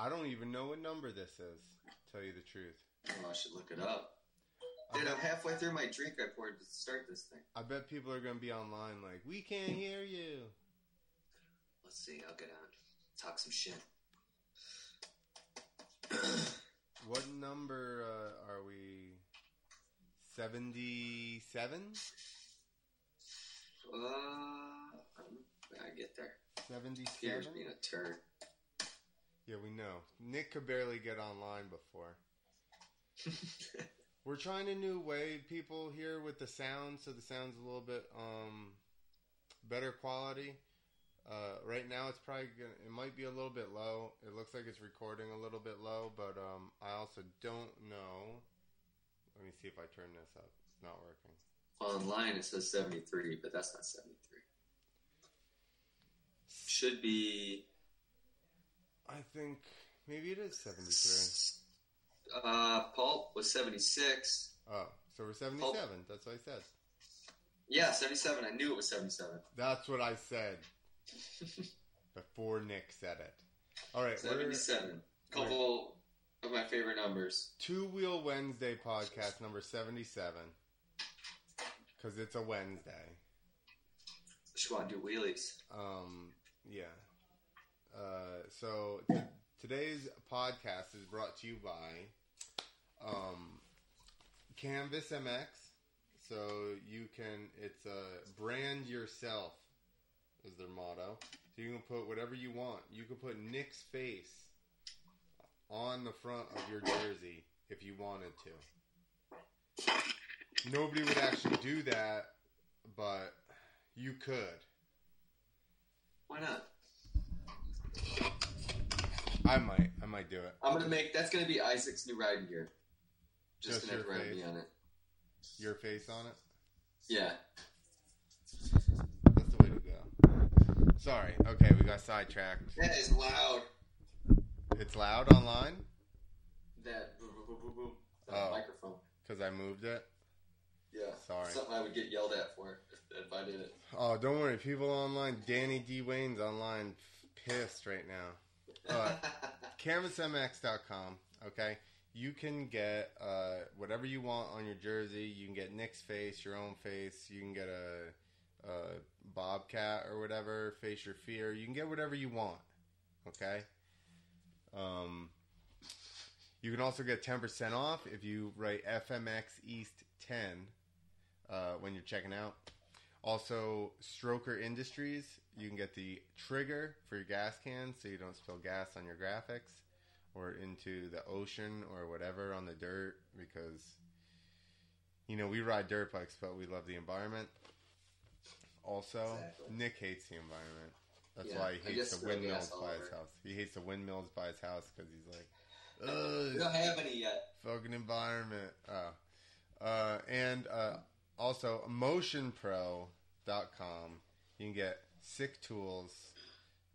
I don't even know what number this is. Tell you the truth. Oh, I should look it up. Dude, I'm halfway through my drink I poured to start this thing. I bet people are gonna be online like, we can't hear you. Let's see. I'll get on. Talk some shit. What number uh, are we? Seventy-seven. Uh, I don't know. When I get there. Peter's Seventy-seven. being a turd. Yeah, we know. Nick could barely get online before. We're trying a new way, people here with the sound, so the sound's a little bit um better quality. Uh, right now, it's probably gonna, it might be a little bit low. It looks like it's recording a little bit low, but um, I also don't know. Let me see if I turn this up. It's not working. Online it says 73, but that's not 73. Should be. I think maybe it is seventy-three. Uh, Paul was 76. Oh, so we're seventy-seven. That's what I said. Yeah, 77. I knew it was 77. That's what I said before Nick said it. All right, we're 77. Couple of my favorite numbers. Two Wheel Wednesday podcast number 77. Because it's a Wednesday. Just want to do wheelies. Um, yeah. Uh, so t- today's podcast is brought to you by um, Canvas MX. So you can, it's a brand yourself is their motto. So you can put whatever you want. You can put Nick's face on the front of your jersey if you wanted to. Nobody would actually do that, but you could. Why not? I might. I might do it. I'm gonna make that's gonna be Isaac's new riding gear. Just, Just gonna have face. on it. Your face on it. Yeah. That's the way to go. Sorry. Okay, we got sidetracked. That is loud. It's loud online That boom boom boom boom Oh. microphone. because I moved it. Yeah. Sorry. Something I would get yelled at for if, if I did it. Oh, don't worry. People online. Danny D. Wayne's online, pissed right now. Uh, CanvasMX.com. Okay, you can get uh, whatever you want on your jersey. You can get Nick's face, your own face. You can get a, a bobcat or whatever. Face your fear. You can get whatever you want. Okay. Um, you can also get ten percent off if you write FMX East ten uh, when you're checking out. Also, Stroker Industries, you can get the trigger for your gas can so you don't spill gas on your graphics or into the ocean or whatever on the dirt because, you know, we ride dirt bikes, but we love the environment. Also, Exactly. Nick hates the environment. That's Yeah, why he hates the windmills by his house. He hates the windmills by his house because he's like, we don't have any yet. fucking environment. Oh. Uh, and uh, also, motionpro.com. You can get sick tools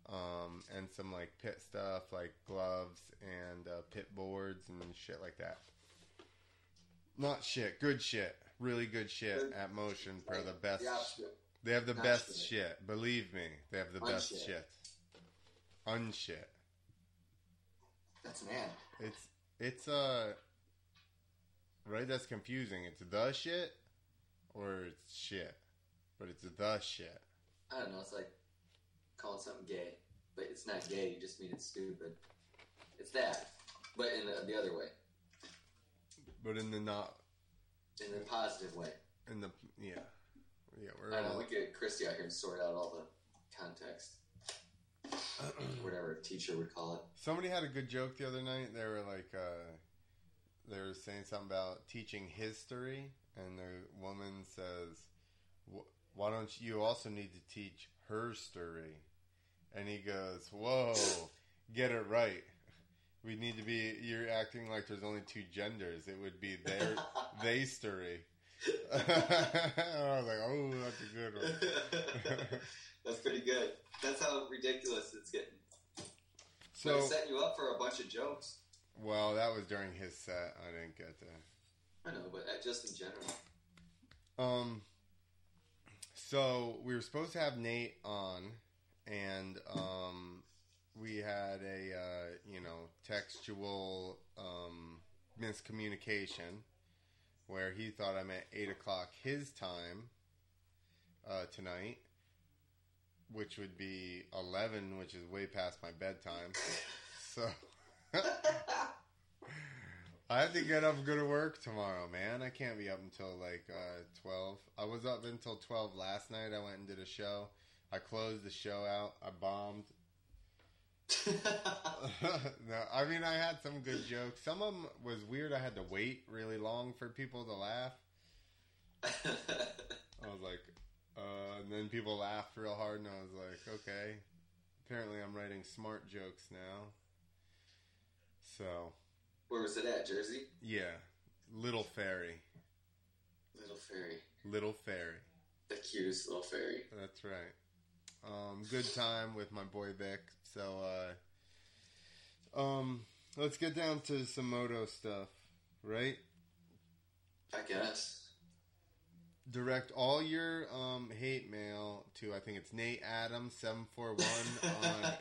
um, and some like pit stuff like gloves and uh, pit boards and shit like that. Not shit, good shit. Really good shit Good. at Motion Pro. The best. The. They have the Not best shit. shit. Believe me, they have the best shit. Unshit. That's an ad. It's it's uh right. That's confusing. It's the shit or it's shit, but it's the shit. I don't know. It's like calling something gay, but it's not gay. You just mean it's stupid. It's that, but in the, the other way, But in the not in the positive way. in the yeah yeah we're I don't know. all, We get Christy out here and sort out all the context, whatever a teacher would call it. somebody had a good joke the other night. They were like uh they were saying something about teaching history, and the woman says, "Wh- "Why don't you also need to teach her story?" And he goes, "Whoa, get it right." We need to be. You're acting like there's only two genders. It would be their they story. I was like, oh, that's a good one. That's pretty good. That's how ridiculous it's getting. So it's setting you up for a bunch of jokes. well, that was during his set. I didn't get to. I know, but uh, just in general. Um. So we were supposed to have Nate on, and um, we had a uh, you know textual um, miscommunication where he thought I meant eight o'clock his time uh, tonight, which would be eleven, which is way past my bedtime. So I have to get up and go to work tomorrow, man. I can't be up until like uh, twelve. I was up until twelve last night. I went and did a show. I closed the show out. I bombed. no, I mean I had some good jokes. Some of them was weird. I had to wait really long for people to laugh. I was like, uh, and then people laughed real hard, and I was like, okay. Apparently, I'm writing smart jokes now. So, Where was it at? Jersey? yeah, Little Ferry, Little Ferry. Little Ferry. The cutest little fairy. That's right. Um, good time with my boy Vic. So, uh, um, let's get down to some moto stuff, right? I guess. Direct all your um, hate mail to I think it's Nate Adams seven four one on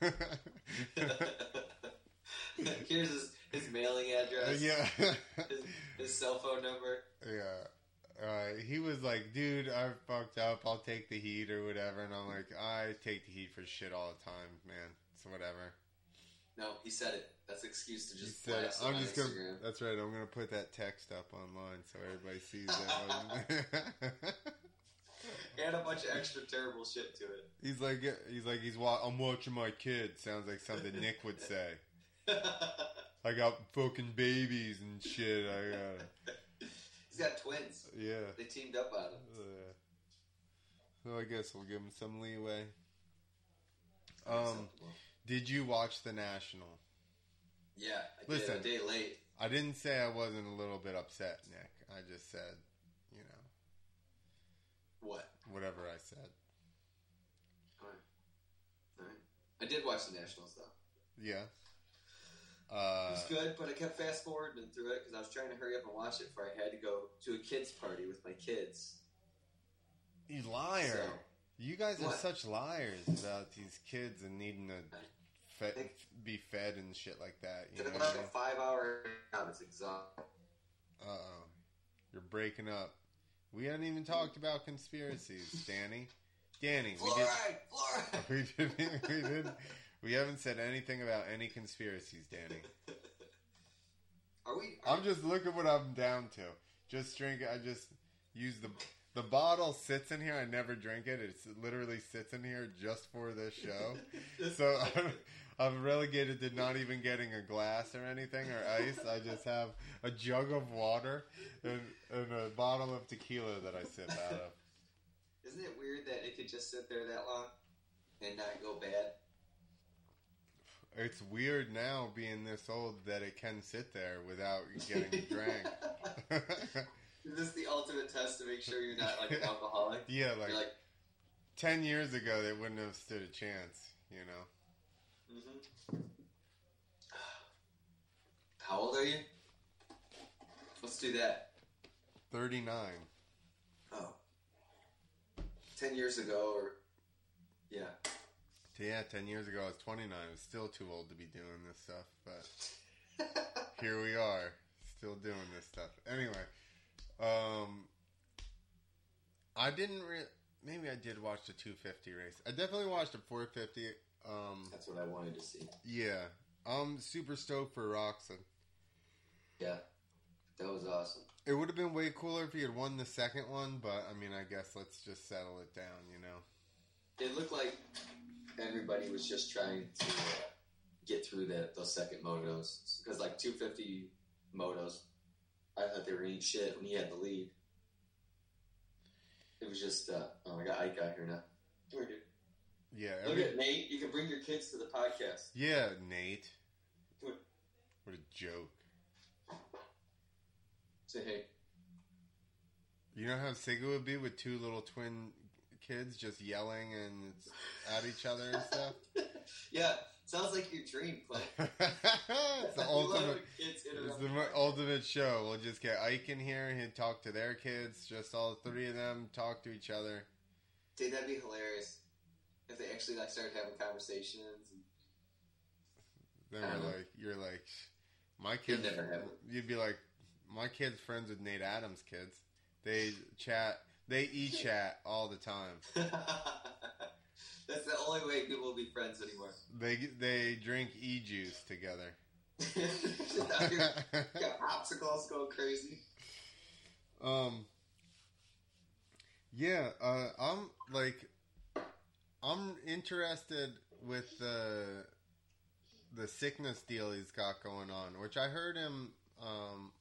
Instagram. Here's his, his mailing address. yeah, His, his cell phone number. yeah. Uh, he was like, "Dude, I fucked up. I'll take the heat or whatever." And I'm like, "I take the heat for shit all the time, man. So whatever." No, he said it. That's an excuse to He just said, blast it "I'm just Instagram. gonna." That's right. I'm gonna put that text up online so everybody sees that. Add a bunch of extra terrible shit to it. he's like, he's like, he's wa- I'm watching my kid. Sounds like something Nick would say. I got fucking babies and shit. I uh, He's got twins. yeah. They teamed up on him. Uh, so I guess we'll give him some leeway. Um, did you watch the national? yeah, I listen. did a day late. I didn't say I wasn't a little bit upset, Nick. I just said, you know, What? whatever I said. Alright. Alright. I did watch the Nationals though. Yeah. It Uh, was good, but I kept fast forwarding through it because I was trying to hurry up and watch it before I had to go to a kids' party with my kids. you liar. So, You guys are such liars about these kids and needing to fe- be fed and shit like that. You know about what a mean? five hour job. It's exhausting. Uh oh. You're breaking up. We haven't even talked about conspiracies, Danny. Danny, we did. Fluoride! Fluoride! We didn't. We didn't. We haven't said anything about any conspiracies, Danny. Are we? Are I'm just looking what I'm down to. Just drink. I just use the the bottle sits in here. I never drink it. It's it literally sits in here just for this show. So I'm, I'm relegated to not even getting a glass or anything or ice. I just have a jug of water and, and a bottle of tequila that I sip out of. Isn't it weird that it could just sit there that long and not go bad? It's weird now being this old that it can sit there without getting drank. Is this the ultimate test to make sure you're not like an alcoholic? yeah, like, like, 10 years ago they wouldn't have stood a chance, you know. hmm How old are you? Let's do that. 39. Oh. Ten years ago, or yeah. Yeah, 10 years ago I was 29. I was still too old to be doing this stuff, but here we are, still doing this stuff. Anyway, um, I didn't re- maybe I did watch the 250 race. I definitely watched the 450. Um, That's what I wanted to see. yeah, I'm super stoked for Roczen. Yeah, that was awesome. It would have been way cooler if he had won the second one, but I mean, I guess let's just settle it down, you know. It looked like everybody was just trying to uh, get through that those second motos because like 250 motos, I thought they were eating shit when he had the lead. It was just uh, oh, I got Ike out here now. Come here, dude. Yeah, Look at Nate. You can bring your kids to the podcast. yeah, Nate. What? What a joke. Say hey. You know how Sega would be with two little twin kids just yelling and at each other and stuff? yeah, sounds like your dream, Clint. it's the ultimate. It's the ultimate show. We'll just get Ike in here and he'd talk to their kids. Just all three of them talk to each other. Dude, that'd be hilarious if they actually like started having conversations. And Then I we're like, you're like, my kids. never have it. You'd be like, my kid's friends with Nate Adams' kids. They chat. They e chat all the time. That's the only way people will be friends anymore. They they drink e juice together. Got popsicles going crazy. Um. Yeah, uh, I'm like, I'm interested with the the sickness deal he's got going on, which I heard him um,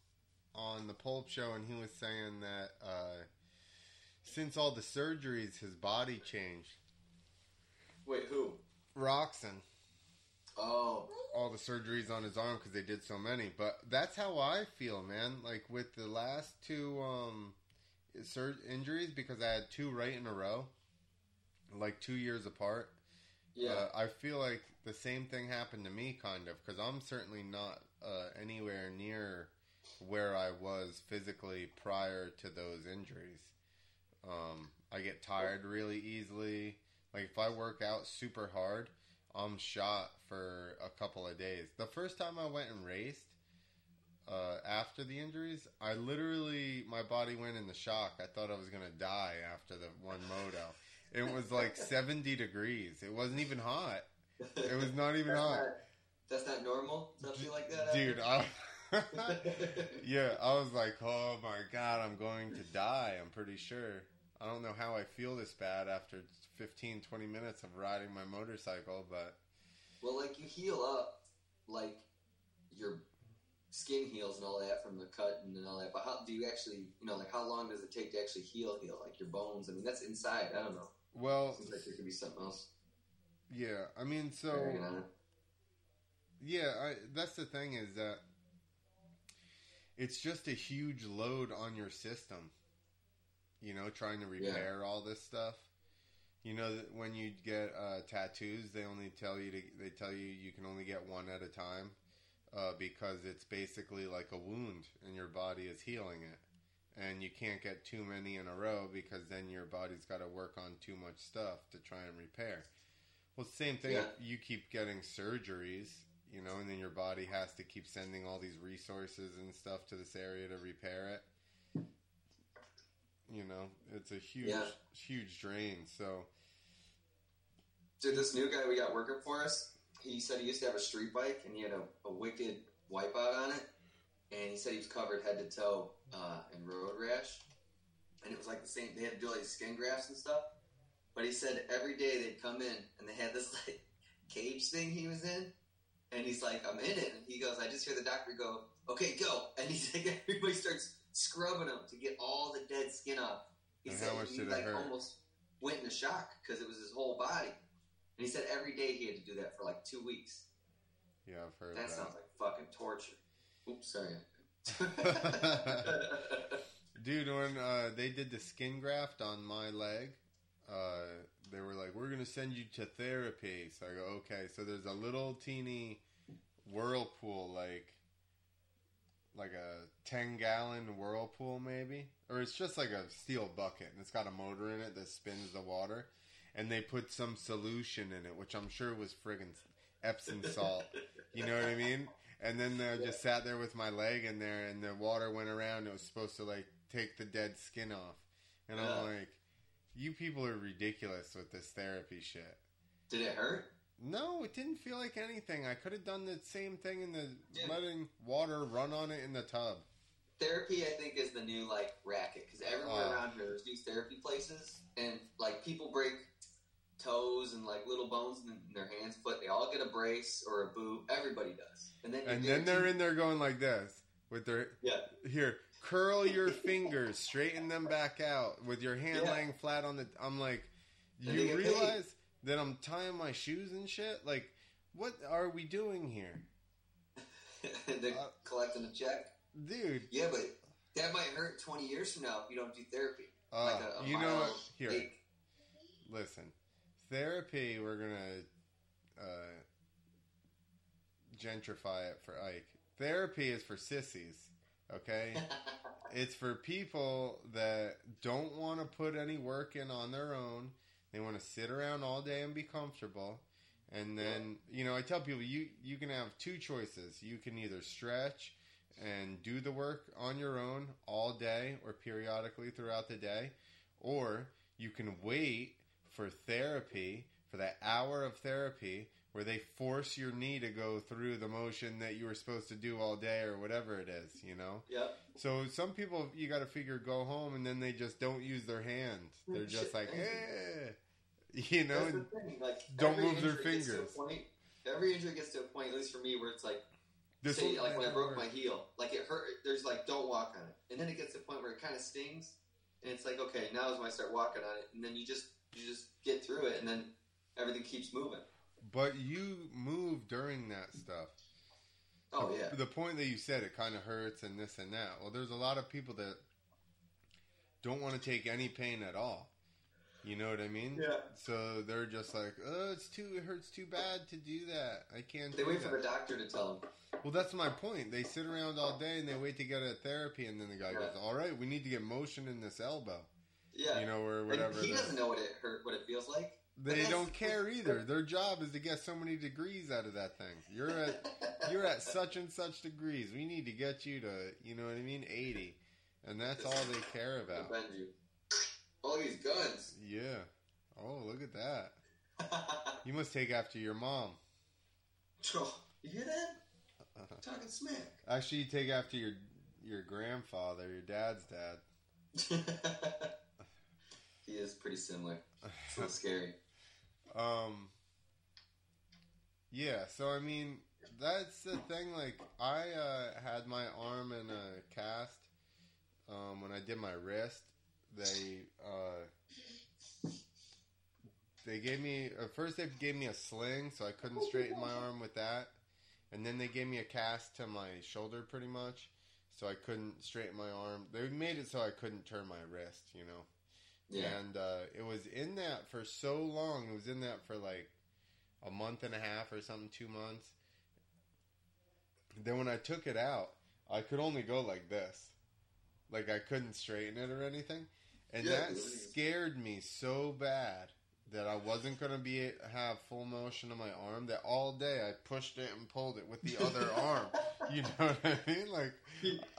on the Pulp Show, and he was saying that uh, since all the surgeries, his body changed. Wait, who? Roczen, Oh, all the surgeries on his arm because they did so many. But that's how I feel, man. Like with the last two um, sur- injuries, because I had two right in a row, like two years apart. yeah. Uh, I feel like the same thing happened to me, kind of, because I'm certainly not uh, anywhere near where I was physically prior to those injuries. Um, I get tired really easily. Like if I work out super hard, I'm shot for a couple of days. The first time I went and raced uh, after the injuries, I literally my body went into shock. I thought I was gonna die after the one moto. It was like 70 degrees. It wasn't even hot. It was not even that's hot. Not, that's not normal. Something like that, Dude, I Yeah, I was like, "Oh my god, I'm going to die, I'm pretty sure." I don't know how I feel this bad after 15 20 minutes of riding my motorcycle, but well, like you heal up, like your skin heals and all that from the cut and all that. But how do you actually, you know, like how long does it take to actually heal? Heal like your bones. I mean, that's inside. I don't know. well, Seems like there could be something else. yeah. I mean, so. Yeah, I, that's the thing is that it's just a huge load on your system. You know, trying to repair all this stuff. You know that when you get uh, tattoos, they only tell you to they tell you you can only get one at a time uh, because it's basically like a wound and your body is healing it, and you can't get too many in a row because then your body's got to work on too much stuff to try and repair. Well, same thing. Yeah. You keep getting surgeries, you know, and then your body has to keep sending all these resources and stuff to this area to repair it. You know, it's a huge, Yeah. huge drain. So, Dude, this new guy we got working for us, he said he used to have a street bike and he had a, a wicked wipeout on it. And he said he was covered head to toe uh, in road rash. And it was like the same, they had to do like skin grafts and stuff. But he said every day they'd come in and they had this like cage thing he was in. And he's like, I'm in it. And he goes, I just hear the doctor go, okay, go. And he's like, everybody starts scrubbing him to get all skin off. He And said he like almost went into shock because it was his whole body. And he said every day he had to do that for like two weeks. yeah, I've heard That that. sounds like fucking torture. Oops, sorry. Dude, when uh, they did the skin graft on my leg, uh, they were like, "We're gonna send you to therapy." So I go, "Okay." So there's a little teeny whirlpool, like like a ten gallon whirlpool, maybe, or it's just like a steel bucket, and it's got a motor in it that spins the water, and they put some solution in it, which I'm sure was friggin' Epsom salt. You know what I mean? And then I just sat there with my leg in there, and the water went around. It was supposed to like take the dead skin off, and I'm like, "You people are ridiculous with this therapy shit." Did it hurt? No, it didn't feel like anything. I could have done the same thing in the Yeah. letting water run on it in the tub. Therapy, I think, is the new like racket because everywhere Oh. around here there's these therapy places, and like people break toes and like little bones in their hands, foot. They all get a brace or a boot. Everybody does, and then And then they're in there going like this with their Yeah. here. Curl your fingers, straighten them back out with your hand Yeah. laying flat on the. I'm like, you realize that I'm tying my shoes and shit. Like, what are we doing here, they're Uh, collecting a check. dude? Yeah, but that might hurt 20 years from now if you don't do therapy. Uh, like a, a you know what? Here, ache. listen. Therapy, we're gonna uh, gentrify it for Ike. Therapy is for sissies, okay? it's for people that don't want to put any work in on their own. They want to sit around all day and be comfortable, And then you know, I tell people you you can have two choices. You can either stretch and do the work on your own all day or periodically throughout the day, or you can wait for therapy for that hour of therapy where they force your knee to go through the motion that you were supposed to do all day or whatever it is, you know? Yep. So some people you got to figure go home and then they just don't use their hands. They're just like, you. eh. You know. Like, don't move their injury gets to a fingers. point- every injury gets to a point, at least for me, where it's like, this say, like when I broke my heel, like it hurt. There's like, don't walk on it, and then it gets to a point where it kind of stings, and it's like, okay, now is when I start walking on it, and then you just you just get through it, and then everything keeps moving. But you move during that stuff. Oh yeah, The point that you said it kind of hurts and this and that. Well, there's a lot of people that don't want to take any pain at all. You know what I mean? yeah. So they're just like, oh, it's too, it hurts too bad to do that. I can't. They wait that. for the doctor to tell them. Well, that's my point. They sit around all day and they wait to get a therapy, and then the guy goes, "All right, we need to get motion in this elbow." Yeah, You know, or And whatever. he doesn't know what it hurt, what it feels like. They don't care either. Their job is to get so many degrees out of that thing. You're at you're at such and such degrees. We need to get you to, you know what I mean, eighty, and that's all they care about. All these guns. Yeah. Oh, look at that. You must take after your mom. you hear that? Uh-huh. Talking smack. Actually, you take after your your grandfather, your dad's dad. he is pretty similar. It's a little scary. Um. Yeah, so I mean, that's the thing. Like, I uh, had my arm in a cast um, when I did my wrist. They uh, they gave me at first they gave me a sling, so I couldn't straighten my arm with that, and then they gave me a cast to my shoulder, pretty much, so I couldn't straighten my arm. They made it so I couldn't turn my wrist, you know. Yeah. And uh, it was in that for so long. It was in that for like a month and a half or something, two months. Then when I took it out, I could only go like this. Like I couldn't straighten it or anything. And Yeah, that 'cause it is- scared me so bad that I wasn't going to be have full motion of my arm that all day I pushed it and pulled it with the other arm. You know what I mean? Like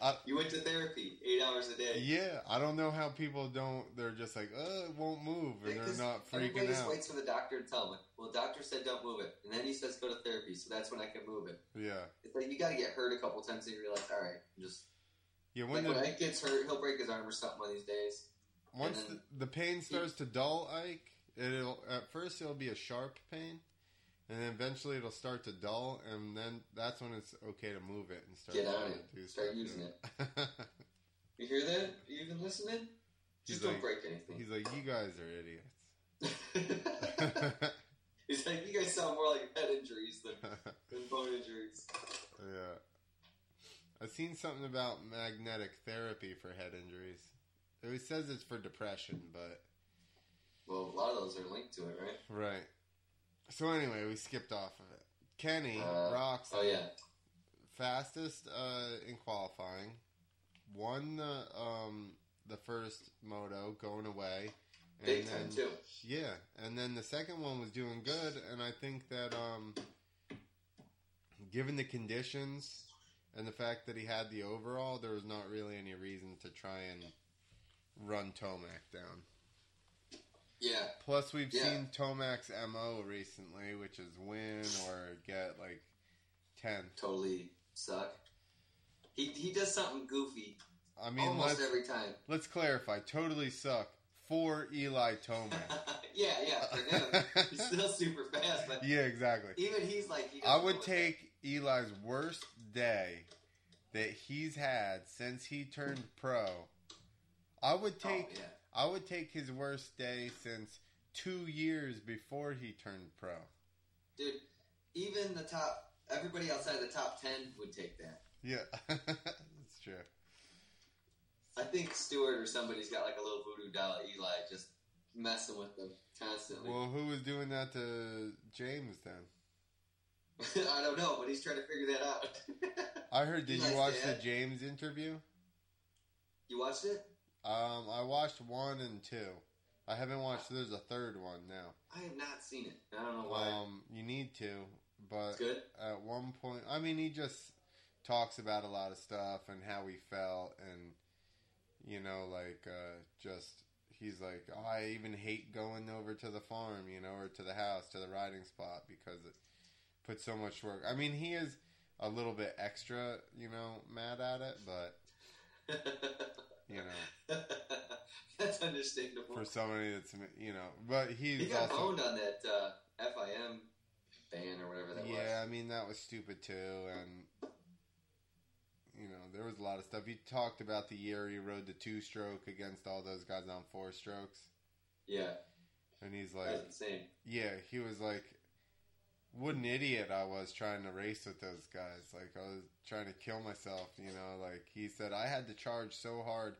I, You went to therapy eight hours a day. yeah, I don't know how people don't. They're just like, oh, it won't move, and Because they're not freaking Everybody freaking just waits for the doctor to tell them. Well, the doctor said don't move it, and then he says go to therapy, so that's when I can move it. Yeah, It's like you got to get hurt a couple times and you realize, all right, I'm just yeah. like When when the Ike gets hurt, he'll break his arm or something one of these days. once and the, the pain starts to dull, Ike, it'll at first it'll be a sharp pain, and then eventually it'll start to dull, and then that's when it's okay to move it and start Get on it. do Start using you know? You hear that? You even listening? He's Just don't like- break anything. He's like, you guys are idiots. He's like, you guys sound more like head injuries than, than bone injuries. yeah. I've seen something about magnetic therapy for head injuries. It says it's for depression, but Well, a lot of those are linked to it, right? Right. So anyway, we skipped off of it. Kenny Uh, rocks Oh yeah, fastest uh, in qualifying, won the um, the first moto going away, and big then time too. yeah, and then the second one was doing good, and I think that um, given the conditions and the fact that he had the overall, there was not really any reason to try and run Tomac down. Yeah, Plus, we've Yeah. seen Tomac's MO recently, which is win or get like 10. totally suck. He he does something goofy I mean, almost every time. let's clarify. Totally suck for Eli Tomac. yeah, yeah, for him, he's still super fast, but yeah, exactly. even he's like, he I would take Eli's worst day that he's had since he turned pro. I would oh, take Oh, yeah. I would take his worst day since 2 years before he turned pro. dude. Even the top, everybody outside the top ten would take that. Yeah. That's true. I think Stewart or somebody's got like a little voodoo doll Eli just messing with them constantly. Well, who was doing that to James then? I don't know, but he's trying to figure that out. I heard. Did you watch dad. the James interview? you watched it? Um, I watched one and two. I haven't watched. There's a third one now. I have not seen it. I don't know why. Um, you need to, but it's good. at one point, I mean, he just talks about a lot of stuff and how he felt, and you know, like uh, just he's like, oh, I even hate going over to the farm, you know, or to the house, to the riding spot because it puts so much work. I mean, he is a little bit extra, you know, mad at it, but you know, That's understandable. for somebody that's you know, but he's he got also boned on that uh, FIM ban or whatever that yeah. I mean, that was stupid too, and you know, there was a lot of stuff. He talked about the year he rode the two stroke against all those guys on four strokes. Yeah, and he's like, yeah, he was like, what an idiot I was trying to race with those guys. Like I was trying to kill myself, you know. Like he said, I had to charge so hard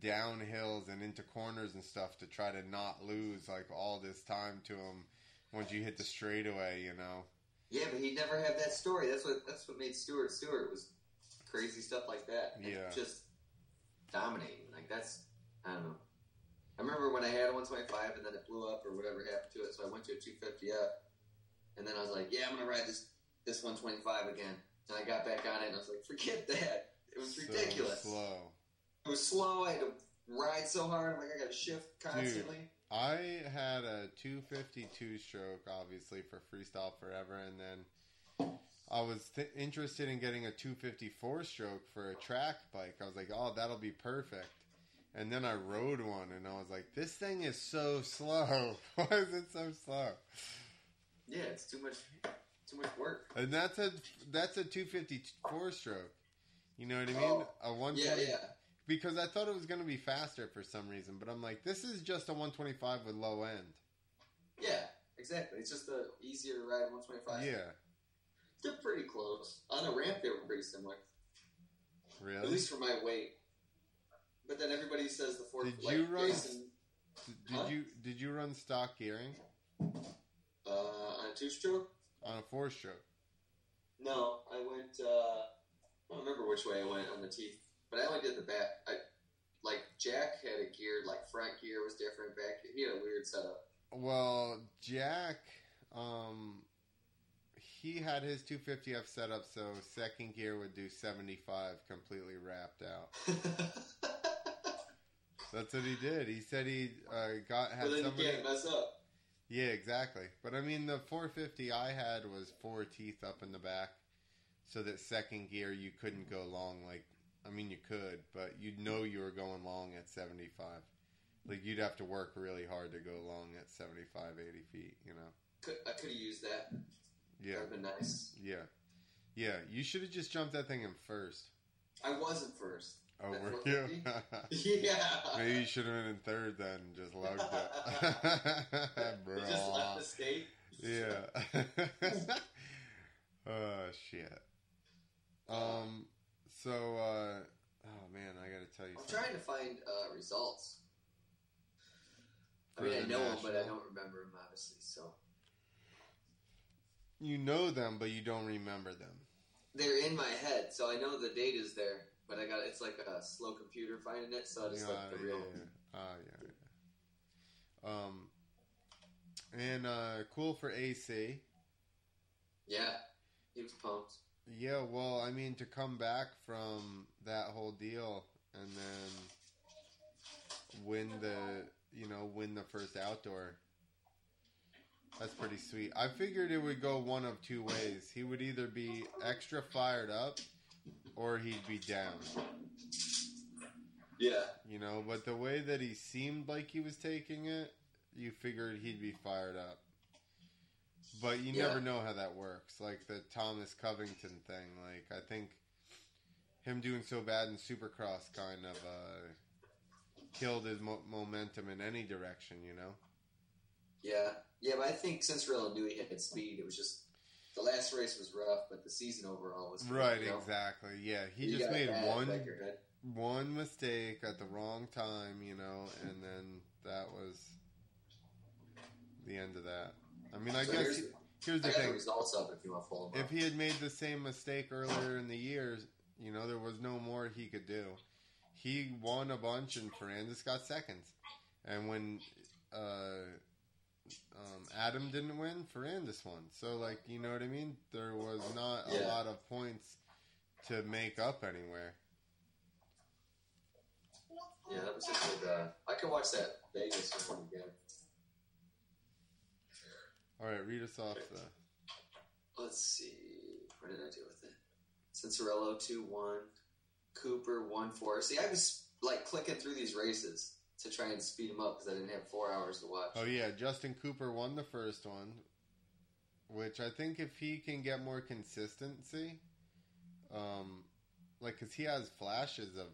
down hills and into corners and stuff to try to not lose like all this time to him once you hit the straightaway, you know. Yeah, but he'd never have that story. That's what that's what made Stewart Stewart was crazy stuff like that. And Yeah. just dominating. Like that's I don't know. I remember when I had a 125 and then it blew up or whatever happened to it, so I went to a 250 up, and then I was like, yeah, I'm gonna ride this this 125 again. And I got back on it and I was like, forget that. It was So ridiculous. slow. It was slow. I had to ride so hard. I'm Like I got to shift constantly. I had a 252 stroke, obviously, for freestyle forever, and then I was th- interested in getting a 254 stroke for a track bike. I was like, oh, that'll be perfect. And then I rode one, and I was like, this thing is so slow. Why is it so slow? Yeah, it's too much, too much work. And that's a that's a 254 stroke. You know what I mean? Oh, a 120 Yeah, yeah. because I thought it was going to be faster for some reason, but I'm like, this is just a 125 with low end. Yeah, exactly. It's just a easier to ride 125. Yeah, They're pretty close. On a ramp, they were pretty similar. Really? At least for my weight. But then everybody says the four. Did like you run- Jason, Did, did Huh? you did you run stock gearing uh, a two stroke? on a four stroke? No, I went. Uh, I don't remember which way I went on the teeth, but I only did the back. I like Jack had a gear, like front gear was different. Back, he had a weird setup. Well, Jack, um, he had his 250F set up so second gear would do 75 completely wrapped out. That's what he did. He said he uh, got had but then you somebody. can't mess up. Yeah, exactly. But I mean, the 450 I had was four teeth up in the back, so that second gear you couldn't go long. Like, I mean, you could, but you'd know you were going long at 75. Like, you'd have to work really hard to go long at 75, 80 feet. You know? Could, I could have used that. Yeah, That'd been nice. yeah, yeah. You should have just jumped that thing in first. I wasn't first. Oh, were you? Yeah. Maybe you should have been in third then. and Just lugged it, bro. Just left the skate. Yeah. oh shit. Um. So, uh, oh man, I gotta tell you I'm something. trying to find uh, results. I mean, I know them, but I don't remember them, obviously. So You know them, but you don't remember them. they're in my head, so I know the data's there. But I got it's like a slow computer finding it, so I just yeah, like the real. yeah. Ah, yeah, yeah. Um. And uh, cool for AC. Yeah, he was pumped. Yeah, well, I mean, to come back from that whole deal and then win the, you know, win the first outdoor. That's pretty sweet. I figured it would go one of two ways. He would either be extra fired up or he'd be down, Yeah, you know, but the way that he seemed like he was taking it, you figured he'd be fired up. But you Yeah. never know how that works. Like the Thomas Covington thing. Like I think him doing so bad in Supercross kind of uh, killed his mo- momentum in any direction. You know. yeah, yeah. But I think since Rillo knew he had speed, it was just the last race was rough, but the season overall was Right. you know? Exactly. Yeah. He You just made one one mistake at the wrong time. You know, and then that was the end of that. I mean, I So guess here's, he- here's I the the thing. results up if you want to them If he had made the same mistake earlier in the years, you know, there was no more he could do. He won a bunch and Ferrandis got seconds. And when uh, um, Adam didn't win, for Ferrandis won. So, like, you know what I mean? There was not a Yeah. lot of points to make up anywhere. Yeah, that was a good. Uh, I can watch that Vegas one again. All right, read us off the. Let's see. What did I do with it? Cianciarulo 2 1. Cooper 1 4. See, I was like clicking through these races to try and speed them up because I didn't have four hours to watch. Oh yeah, Justin Cooper won the first one, which I think if he can get more consistency, um, like because he has flashes of,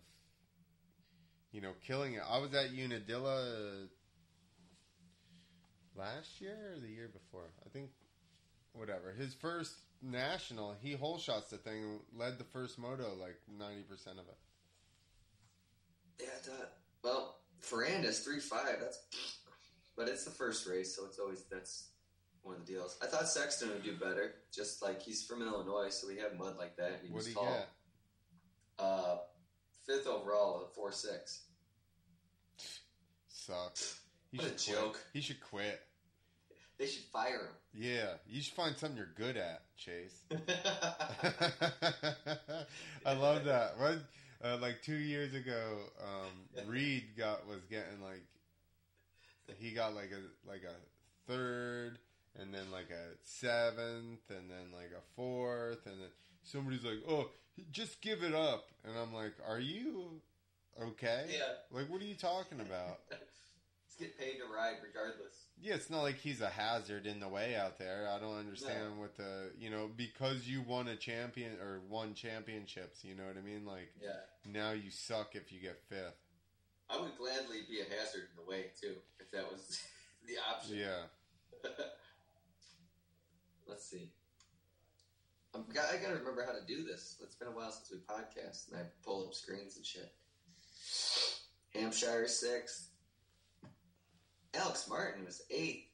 you know, killing it. I was at Unadilla last year or the year before. I think, whatever. His first national, he whole shots the thing, led the first moto like ninety percent of it. Yeah, I thought. Well, Ferrandis 3 5. That's. But it's the first race, so it's always. That's one of the deals. I thought Sexton would do better. Just like he's from Illinois, so we have mud like that. He What was tall. get? Uh, fifth overall, a 4 6. Sucks. He What a should quit. joke. He should quit. They should fire him. Yeah, you should find something you're good at, Chase. I love that. What, uh, like two years ago, um, Reed got was getting like he got like a like a third, and then like a seventh, and then like a fourth, and then somebody's like, "Oh, just give it up," and I'm like, "Are you okay? yeah. Like, what are you talking about?" Let's get paid to ride regardless. Yeah, it's not like he's a hazard in the way out there. I don't understand what the you know because you won a champion or won championships. You know what I mean? Like Yeah. now you suck if you get fifth. I would gladly be a hazard in the way, too, if that was the option. Yeah, Let's see. I'm, I gotta remember how to do this. It's been a while since we podcast, and I pull up screens and shit. Hampshire sixth. Alex Martin was eighth.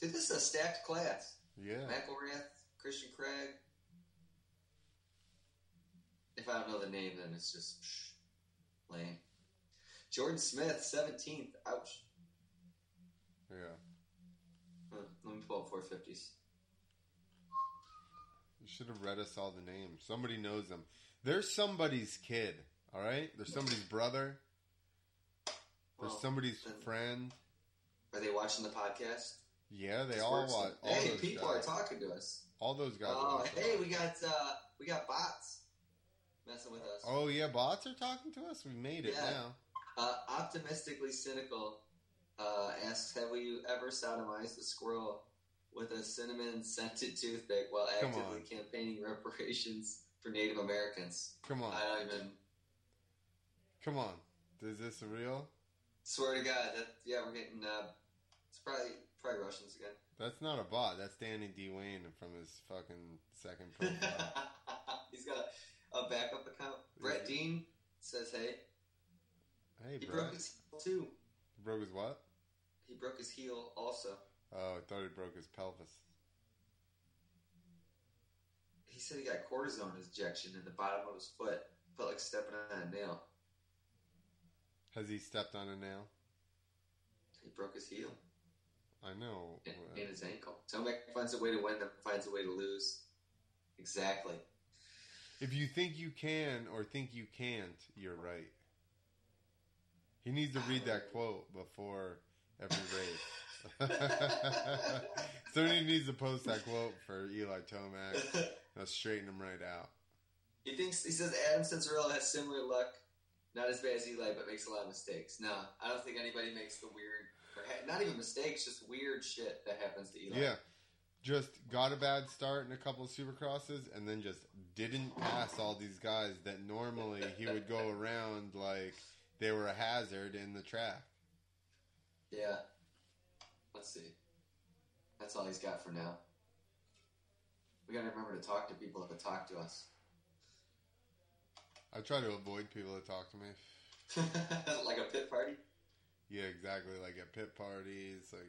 Dude, this is a stacked class. yeah. McElrath, Christian Craig. If I don't know the name, then it's just psh, lame. Jordan Smith, 17th. Ouch. Yeah. Huh, let me pull up 450s. You should have read us all the names. Somebody knows them. There's somebody's kid. All right. There's somebody's brother. There's Well, somebody's friend. Are they watching the podcast? Yeah, they all watch. All hey, those people guys. are talking to us. All those guys. Oh, watch hey, we got uh, we got bots messing with us. Oh yeah, bots are talking to us. We made it Yeah. now. Uh, optimistically cynical uh, asks, "Have we ever sodomized a squirrel with a cinnamon scented toothpick while actively campaigning reparations for Native Americans?" Come on. I don't even Come on. Is this real? swear to God that yeah, we're getting uh, it's probably probably Russians again. That's not a bot. That's Danny D. Wayne from his fucking second profile. He's got a, a backup account. Brett Dean says, "Hey, hey, he bro. broke his heel too. Broke his what? He broke his heel also." Oh, I thought he broke his pelvis. He said he got cortisone injection in the bottom of his foot. Felt like stepping on a nail. Has he stepped on a nail? He broke his heel I know. and, and his ankle. Tomac finds a way to win, then finds a way to lose. Exactly. If you think you can or think you can't, you're right. He needs to read that quote before every race. Somebody needs to post that quote for Eli Tomac. I'll straighten him right out. he thinks he says Adam Cianciarulo has similar luck, not as bad as Eli, but makes a lot of mistakes. No, I don't think anybody makes the weird, not even mistakes, just weird shit that happens to Eli. Yeah. Just got a bad start in a couple of supercrosses and then just didn't pass all these guys that normally he would go around like they were a hazard in the track. Yeah. Let's see. That's all he's got for now. We gotta remember to talk to people that talk to us. I try to avoid people that talk to me. like a pit party? Yeah, exactly. Like at pit parties, like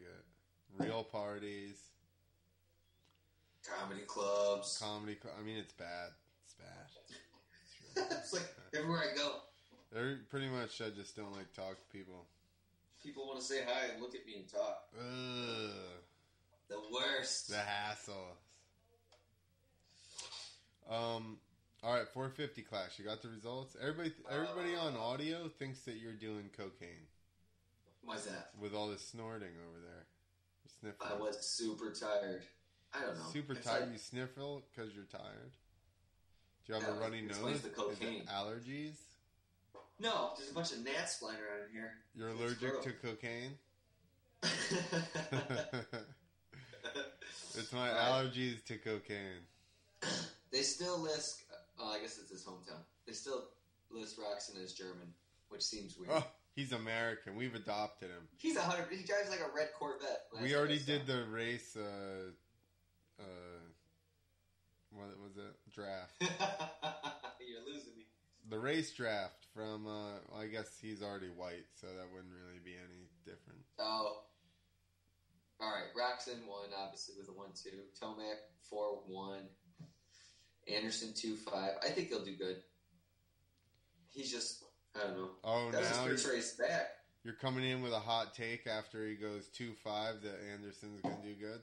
at real parties, Comedy clubs. comedy. cl- I mean, it's bad. It's bad. it's like everywhere I go. They're pretty much. I just don't like talk to people. People want to say hi and look at me and talk. Ugh, The worst. the hassle. Um. All right, 450 class. You got the results. Everybody, everybody on audio thinks that you're doing cocaine Why's that? with all this snorting over there. You're I was super tired. I don't know. Super It's tired. like- you sniffle because you're tired. Do you have Yeah, a runny nose? the cocaine. Is it allergies? no, there's a bunch of gnats flying around in here. You're It's allergic gross. to cocaine? it's my Right. allergies to cocaine. they still list. Oh, uh, I guess it's his hometown. They still list Roczen as German, which seems weird. Oh, he's American. We've adopted him. He's a hundred. He drives like a red Corvette. We already did the race. Uh, uh, what was it? Draft. You're losing me. The race draft from. Uh, well, I guess he's already white, so that wouldn't really be any different. Oh. All right, Roczen won obviously with a one-two. Tomac four-one. Anderson two-five. I think he'll do good. He's just I don't know. Oh, That was his now you're, back. you're coming in with a hot take after he goes two five that Anderson's gonna do good.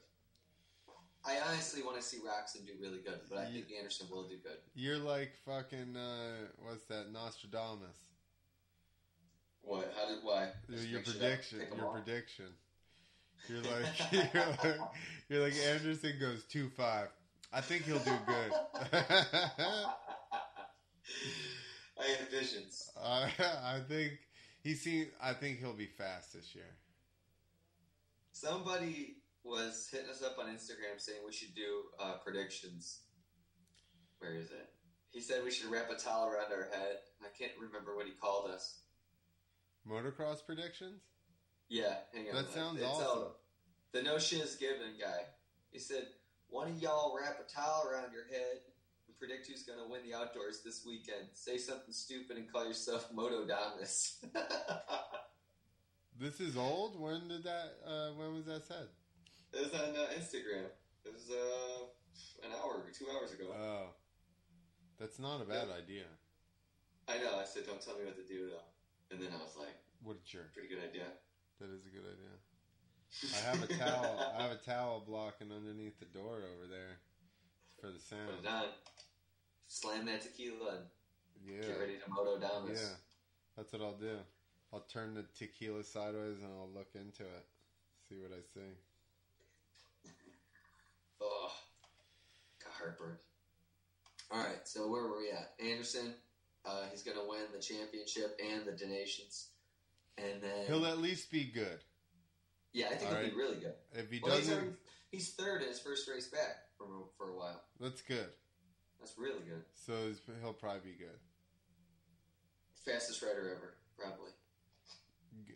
I honestly want to see Roczen do really good, but I Ye- think Anderson will do good. You're like fucking uh, what's that Nostradamus? What? How did? Why? Your, Just your make shit up, prediction. Your all? prediction. You're like you're like, you're like Anderson goes two five. I think he'll do good. I have visions. I I think he seen. I think he'll be fast this year. Somebody was hitting us up on Instagram saying we should do uh, predictions. Where is it? He said we should wrap a towel around our head. I can't remember what he called us. Motocross predictions. Yeah, hang on. That sounds It's, uh, awesome. the no shiz given guy. He said, "One of y'all wrap a towel around your head predict who's going to win the outdoors this weekend. Say something stupid and call yourself Moto Dominus." This is old. When did that? Uh, when was that said? it was on uh, Instagram. It was uh, an hour or two hours ago. Oh, that's not a bad idea. I know. I said, "Don't tell me what to do, though." And then I was like, What a jerk. "Pretty good idea." That is a good idea. I have a towel. I have a towel blocking underneath the door over there for the Put sound. it on. Slam that tequila and Yeah, get ready to Moto Dominus. yeah. That's what I'll do. I'll turn the tequila sideways and I'll look into it, see what I see. Oh, got heartburn. All right, so where were we at? Anderson, uh, he's going to win the championship and the donations, and then He'll at least be good. yeah, I think All he'll right. be really good. If he Well, he's, doesn't, already, he's third in his first race back for for a while. that's good. That's really good. So he's- he'll probably be good. Fastest rider ever, probably. G-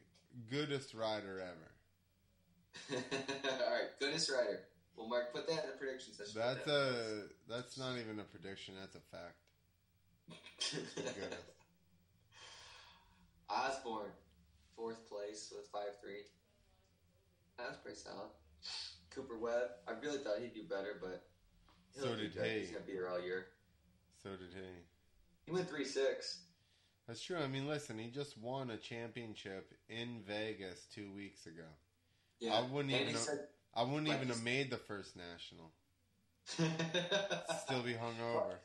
goodest rider ever. All right, goodest rider. Well, Mark, put that in the prediction session. That's a. That's not even a prediction. That's a fact. Goodest. Osborne, fourth place with five three. That's pretty solid. Cooper Webb, I really thought he'd do better, but So did he. He's gonna be here all year. So did he. He went three six. That's true. I mean, listen, he just won a championship in Vegas two weeks ago. Yeah, I wouldn't and even he said. I wouldn't even have made the first national. Still be hungover.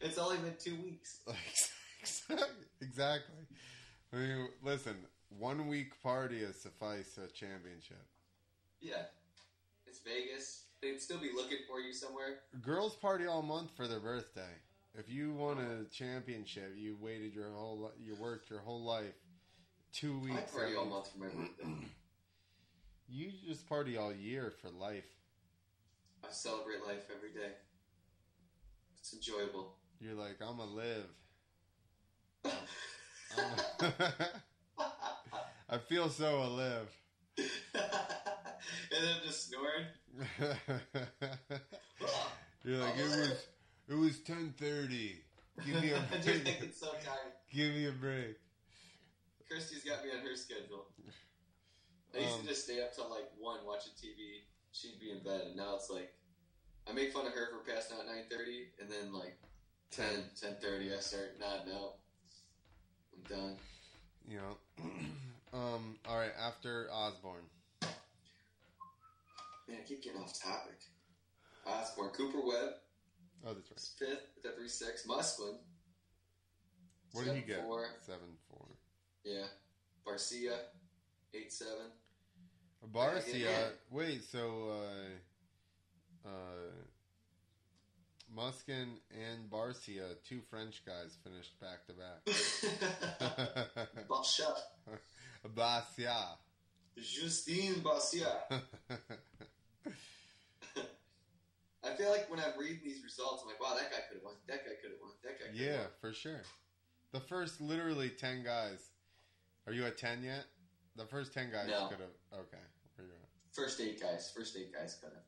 It's only been two weeks. exactly. I mean, listen, one week party has sufficed a championship. Yeah, it's Vegas. They'd still be looking for you somewhere. Girls party all month for their birthday. If you won a championship, you waited your whole, li- you worked your whole life, two I weeks. party at all month for my birthday. You just party all year for life. I celebrate life every day. It's enjoyable. You're like, I'm gonna live. I feel so alive. and then just snoring. You're like, it was, it was ten thirty. Give me a I'm just break. thinking so tired. Give me a break. Christy's got me on her schedule. I used Um, to just stay up till like one watching TV. She'd be in bed, and now it's like I make fun of her for passing out at nine thirty, and then like 10, 10.30, I start nodding out. I'm done. You know. Um. All right. After Osborne, Man, I keep getting off topic. Osborne, Cooper Webb, oh, that's right. fifth with a three six. Musquin, What did he get? four. Seven four. yeah. Barcia, eight seven. Barcia. Wait. So, uh, uh, Musquin and Barcia, two French guys, finished back to back. Barcia, Barcia. Justine Barcia. I feel like when I'm reading these results, I'm like, wow, that guy could have won. That guy could have won. That guy. Yeah, won. for sure. The first literally 10 guys. Are you at 10 yet? The first 10 guys No. could have. Okay. Where you at? First eight guys. First eight guys could have.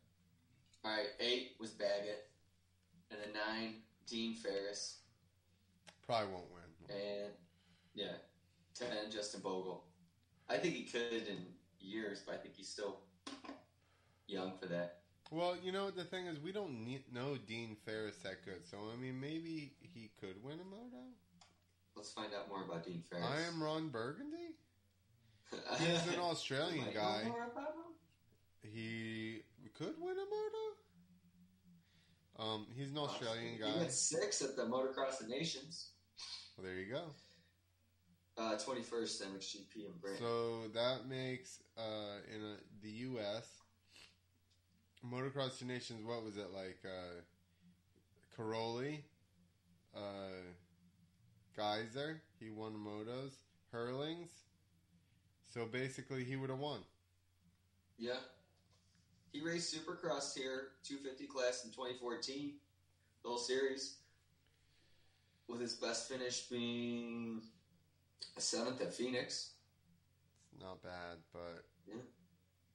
All right, eight was Baggett, and then nine Dean Ferris, Probably won't win. and yeah, ten Justin Bogle. I think he could in years, but I think he's still young for that. Well, you know, the thing is, we don't need, know Dean Ferris that good. So, I mean, maybe he could win a moto. Let's find out more about Dean Ferris. I am Ron Burgundy. He's an Australian guy. more about him? He could win a moto. Um, he's an Australian He guy. went six at the Motocross of Nations. Well, there you go. Uh, 21st MXGP in Britain. So that makes uh, in a, the U.S. Motocross Two Nations. What was it like? Uh, Cairoli, uh, Gajser. He won motos. Herlings. So basically, he would have won. yeah. He raced Supercross here, 250 class in 2014, the whole series, with his best finish being a seventh at Phoenix. It's not bad, but Yeah.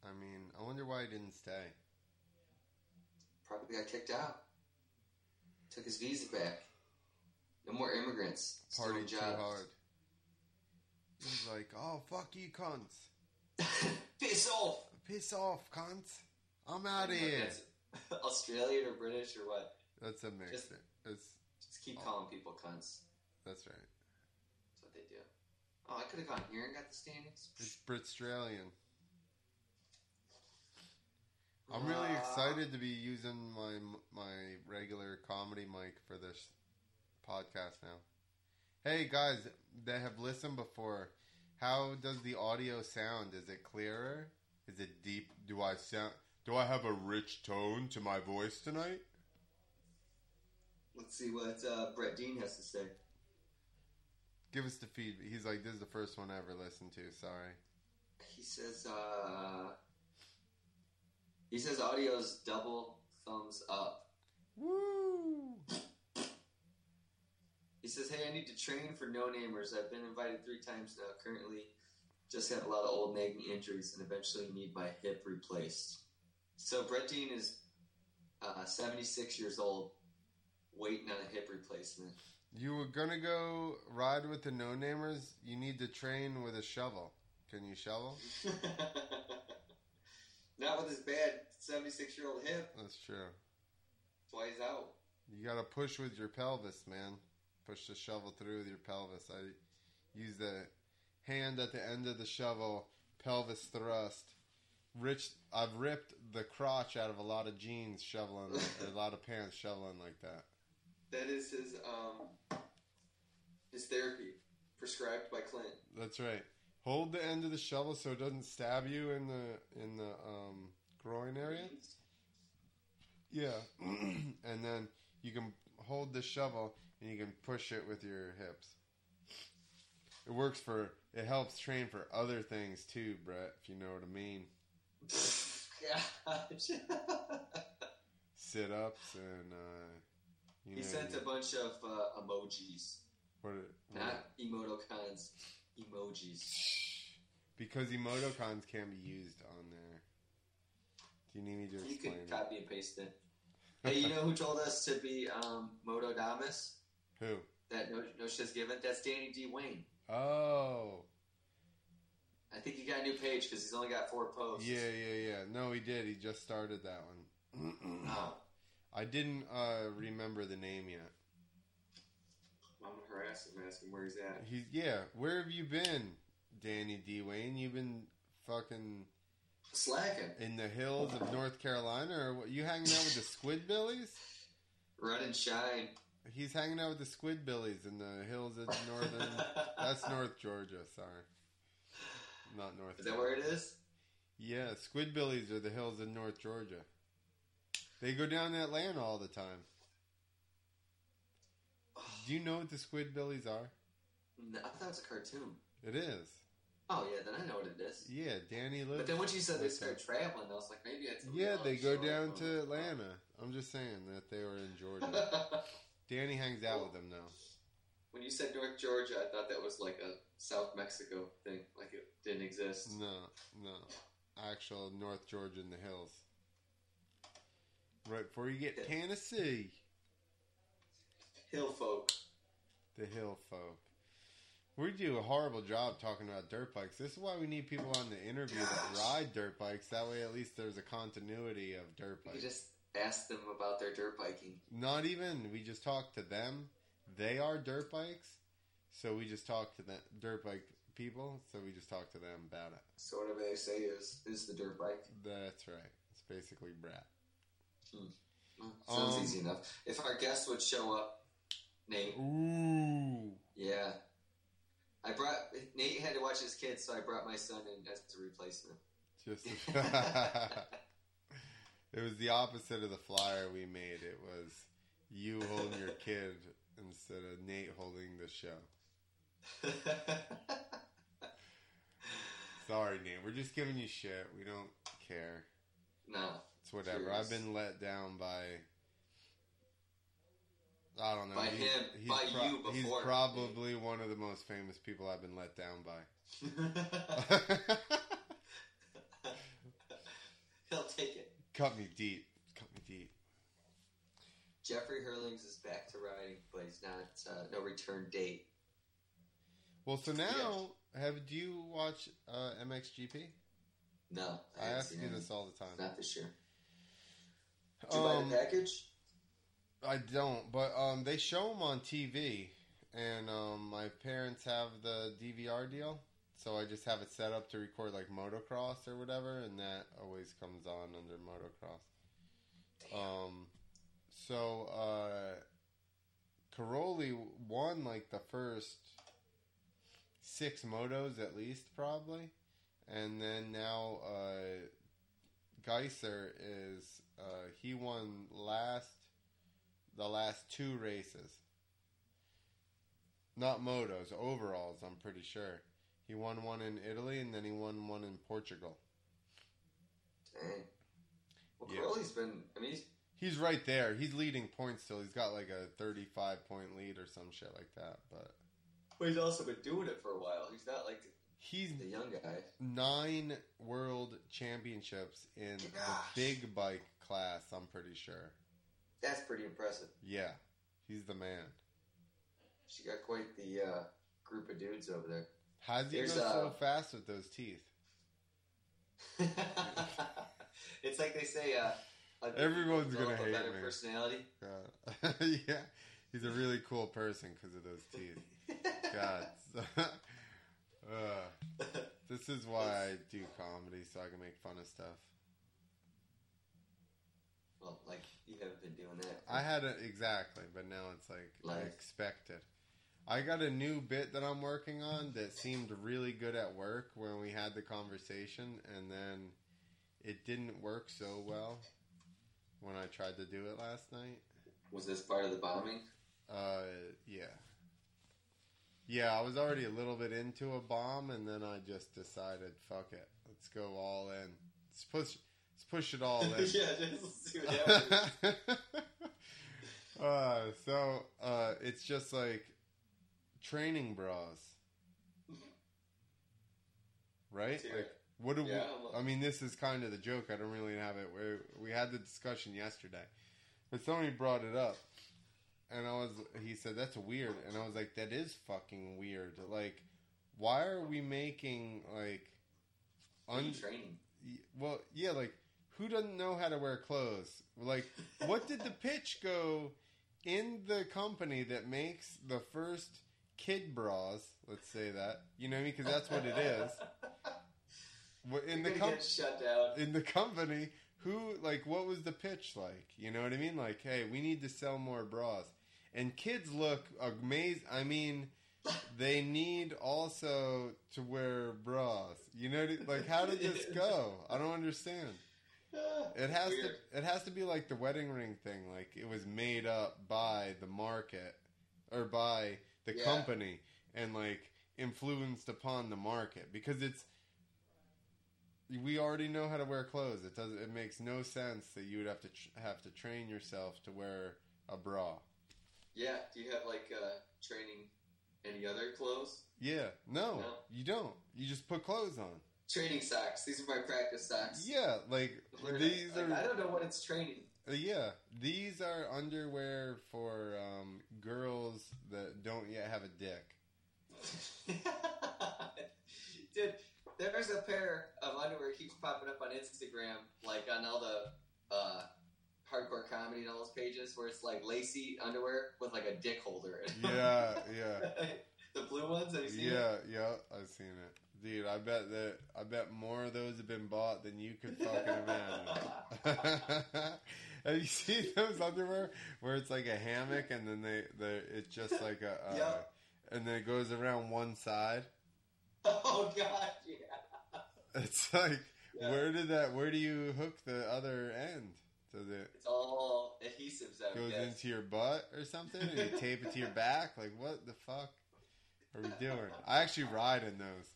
I mean, I wonder why he didn't stay. Probably got kicked out. Took his visa back. No more immigrants. Party too jobs. hard. He's like, "Oh fuck you, cunts! Piss off! Piss off, cunts! I'm out of here." Australian or British or what? That's a mix. Just- It's Just keep calling people cunts. that's right. That's what they do. Oh, I could have gone here and got the standings. It's Britstralian. I'm really excited to be using my my regular comedy mic for this podcast now. Hey guys that have listened before, how does the audio sound? Is it clearer? Is it deep? Do I sound? Do I have a rich tone to my voice tonight? Let's see what uh, Brett Dean has to say. Give us the feed. He's like, this is the first one I ever listened to. Sorry. He says, uh, he says audio's double thumbs up. Woo! He says, hey, I need to train for no namers. I've been invited three times now. Currently, just have a lot of old nagging injuries and eventually need my hip replaced. So Brett Dean is uh, 76 years old, waiting on a hip replacement. You were gonna go ride with the no namers. You need to train with a shovel. Can you shovel? Not with his bad 76 year old hip. That's true. That's why he's out. You gotta push with your pelvis, man. Push the shovel through with your pelvis. I use the hand at the end of the shovel, pelvis thrust. Rich, I've ripped the crotch out of a lot of jeans shoveling, a lot of pants shoveling like that. That is his um his therapy prescribed by Clint. That's right. Hold the end of the shovel so it doesn't stab you in the in the um, groin area. Yeah, and then you can hold the shovel and you can push it with your hips. It works for. It helps train for other things too, Brett. If you know what I mean. Gosh. Sit ups and. Uh, you he know, sent you- a bunch of uh, emojis, what, what, not emoticons, emojis. because emoticons can be used on there. Do you need me to You explain? can it? copy and paste it. Hey, you know who told us to be um, Moto Damas? Who? That no, no shit's given? That's Danny D. Wayne. Oh, I think he got a new page because he's only got four posts. yeah, yeah, yeah. No, he did. He just started that one. Oh, I didn't uh, remember the name yet. I'm gonna harass him, ask him where he's at. He's yeah. Where have you been, Danny D. Wayne. You've been fucking Slacking. in the hills of North Carolina, or what? You hanging out with the Squidbillies? Run and shine. He's hanging out with the Squidbillies in the hills of northern. that's North Georgia. Sorry, not North. Is that where it is? Yeah, Squidbillies are the hills in North Georgia. They go down to Atlanta all the time. Do you know what the Squidbillies are? No, I thought it was a cartoon. It is. Oh yeah, then I know what it is. Yeah, Danny lives. But then once you said they started traveling, I was like, maybe it's. Yeah, they go down to Atlanta. I'm just saying that they were in Georgia. Danny hangs out with them now. when you said North Georgia, I thought that was like a South Mexico thing, like it didn't exist. No, no. Actual North Georgia in the hills. Right before you get Tennessee. Hill folk. The hill folk. We do a horrible job talking about dirt bikes. This is why we need people on the interview that ride dirt bikes. That way, at least there's a continuity of dirt You bikes. just ask them about their dirt biking. Not even. We just talk to them. They are dirt bikes, so we just talk to the dirt bike people. So we just talk to them about it. So whatever they say is is the dirt bike. That's right. It's basically brat. Well, sounds Um, easy enough. If our guest would show up, Nate. Ooh. Yeah. I brought Nate had to watch his kids, so I brought my son in as a replacement. Just. it was the opposite of the flyer we made. It was you holding your kid instead of Nate holding the show. Sorry, Nate. We're just giving you shit. We don't care. no. It's whatever. Curious. I've been let down by. I don't know. By He's- him, he's by you He's before. probably one of the most famous people I've been let down by. He'll take it. Cut me deep. Cut me deep. Jeffrey Herlings is back to riding, but he's not. Uh, no return date. Well, so now, have do you watch uh, MXGP? No, I haven't ask you this all the time. Not this year. Did you buy Um, the package? I don't, but um, they show them on TV, and um, my parents have the DVR deal, so I just have it set up to record like motocross or whatever, and that always comes on under motocross. Um, so uh, Cairoli won like the first six motos at least, probably, and then now uh, Gajser is uh, he won last the last two races. Not motos, overalls, I'm pretty sure. He won one in Italy and then he won one in Portugal. Dang. Well, Yeah. Crowley's been. I mean, he's, He's right there. He's leading points still. He's got like a 35 point lead or some shit like that. But but he's also been doing it for a while. He's not like he's the young guy. nine world championships in the big bike class, I'm pretty sure. That's pretty impressive. Yeah, he's the man. She got quite the uh, group of dudes over there. How's he go so uh, fast with those teeth? it's like they say. Uh, Everyone's gonna hate better me. personality. Uh, yeah, he's a really cool person because of those teeth. God. uh, this is why I do comedy, so I can make fun of stuff. Well, like you haven't been doing that. I had it exactly, but now it's like I expected. I got a new bit that I'm working on that seemed really good at work when we had the conversation, and then it didn't work so well when I tried to do it last night. Was this part of the bombing? Uh, yeah. Yeah, I was already a little bit into a bomb, and then I just decided, fuck it, let's go all in. Let's push, let's push it all in. yeah, just see what happens. uh, so uh, it's just like training bras, right? Like, what do Yeah, we? I mean, this is kind of the joke. I don't really have it. We we had the discussion yesterday, but somebody brought it up, and I was. He said that's weird, and I was like, that is fucking weird. Like, why are we making like un- training. Well, yeah, like who doesn't know how to wear clothes? Like, what did the pitch go in the company that makes the first kid bras. Let's say that. You know what I mean? Because that's what it is. In the gonna com- shut down. in the company, who like what was the pitch like? You know what I mean? Like, hey, we need to sell more bras, and kids look amazing. I mean, they need also to wear bras. You know, like how did this go? I don't understand. It has Weird. to. It has to be like the wedding ring thing. Like it was made up by the market or by the Yeah. company and like influenced upon the market because it's. We already know how to wear clothes. It doesn't It makes no sense that you would have to tr- have to train yourself to wear a bra. Yeah. Do you have like uh, training any other clothes? Yeah. No, No. you don't. You just put clothes on. Training socks. These are my practice socks. Yeah, like Where- these like, are. I don't know what it's training. Uh, yeah, these are underwear for um, girls that don't yet have a dick. Dude, there's a pair of underwear keeps popping up on Instagram, like on all the uh, hardcore comedy and all those pages, where it's like lacy underwear with like a dick holder. In it. Yeah, yeah, the blue ones. Have you seen yeah, yeah. I've seen it, dude. I bet that I bet more of those have been bought than you could fucking imagine. have you seen those underwear where it's like a hammock and then they, they it's just like a, uh, Yep. and then it goes around one side. Oh god, yeah. It's like, Yeah. where did that? Where do you hook the other end? So that It's all adhesives. I goes guess. into your butt or something, and you tape it to your back. Like, what the fuck are we doing? I actually ride in those.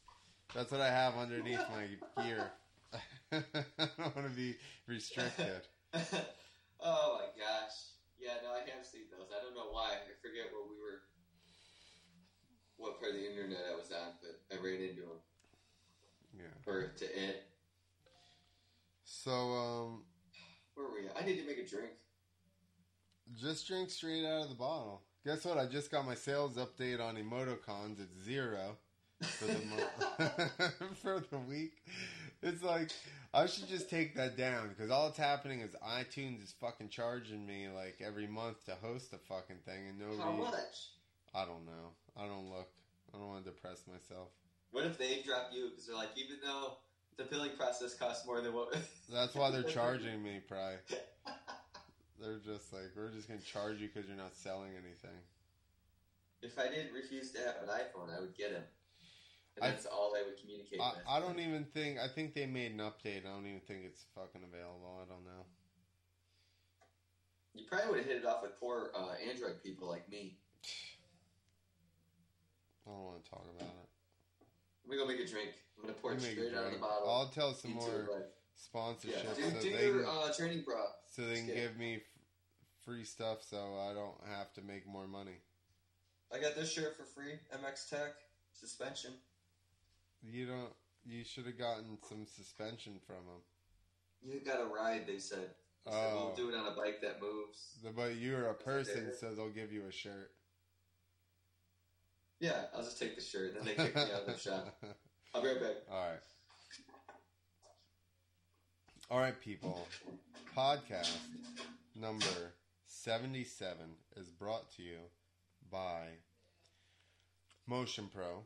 That's what I have underneath my gear. I don't want to be restricted. oh my gosh. Yeah, no, I have seen those. I don't know why. I forget what we were, what part of the internet I was on, but I ran into them. Yeah. Or to it. So, um, Where were we? at? I need to make a drink. just drink straight out of the bottle. Guess what? I just got my sales update on Emoticons. It's zero for the mo- for the week. It's like I should just take that down because all that's happening is iTunes is fucking charging me like every month to host a fucking thing, and nobody. How much? I don't know. I don't look. I don't want to depress myself. What if they drop you? Because they're like, even though the billing process costs more than what. That's why they're charging me, probably. They're just like, we're just gonna charge you because you're not selling anything. if I didn't refuse to have an iPhone, I would get him. And I- that's all I would communicate I, with. I don't even think. I think they made an update. I don't even think it's fucking available. I don't know. You probably would have hit it off with poor uh, Android people like me. I don't want to talk about it. Let me go make a drink. I'm gonna pour it You make a straight out of the bottle. I'll tell some into more sponsorship Yeah, so do, do they your can, uh, training bra. so they can give me f- free stuff so I don't have to make more money. I got this shirt for free. MX Tech suspension. You don't. You should have gotten some suspension from them. You got a ride. They said. They said Oh. we'll do it on a bike that moves. But you're a person, so they'll give you a shirt. Yeah, I'll just take the shirt. Then they kick me out of the shop. I'll be right back. All right. All right, people. Podcast number 77 is brought to you by Motion Pro.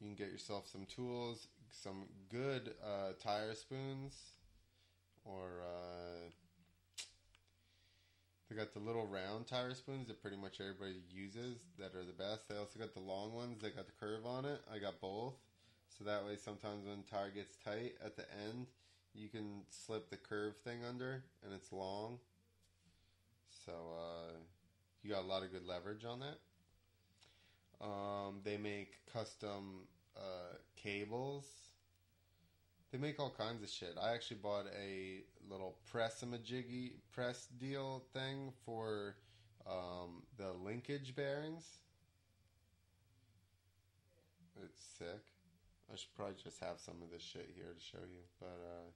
You can get yourself some tools, some good uh, tire spoons, or uh, they got the little round tire spoons that pretty much everybody uses that are the best. They also got the long ones that got the curve on it. I got both. So that way, sometimes when the tire gets tight at the end, you can slip the curve thing under and it's long. So uh, you got a lot of good leverage on that. Um, they make custom uh, cables. They make all kinds of shit. I actually bought a little press-a-majiggy press deal thing for um, the linkage bearings. It's sick. I should probably just have some of this shit here to show you. But uh,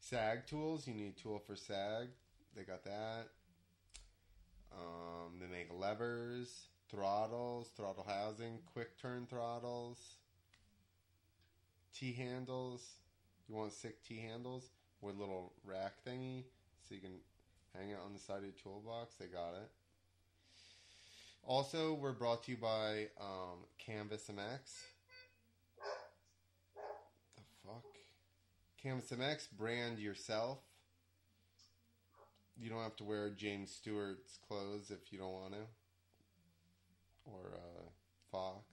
SAG tools, you need a tool for SAG. They got that. Um, they make levers, throttles, throttle housing, quick turn throttles, T handles. You want sick T handles with little rack thingy so you can hang it on the side of your toolbox. They got it. Also, we're brought to you by um, Canvas MX. The fuck? Canvas MX, brand yourself. You don't have to wear James Stewart's clothes if you don't want to. Or uh, Fox.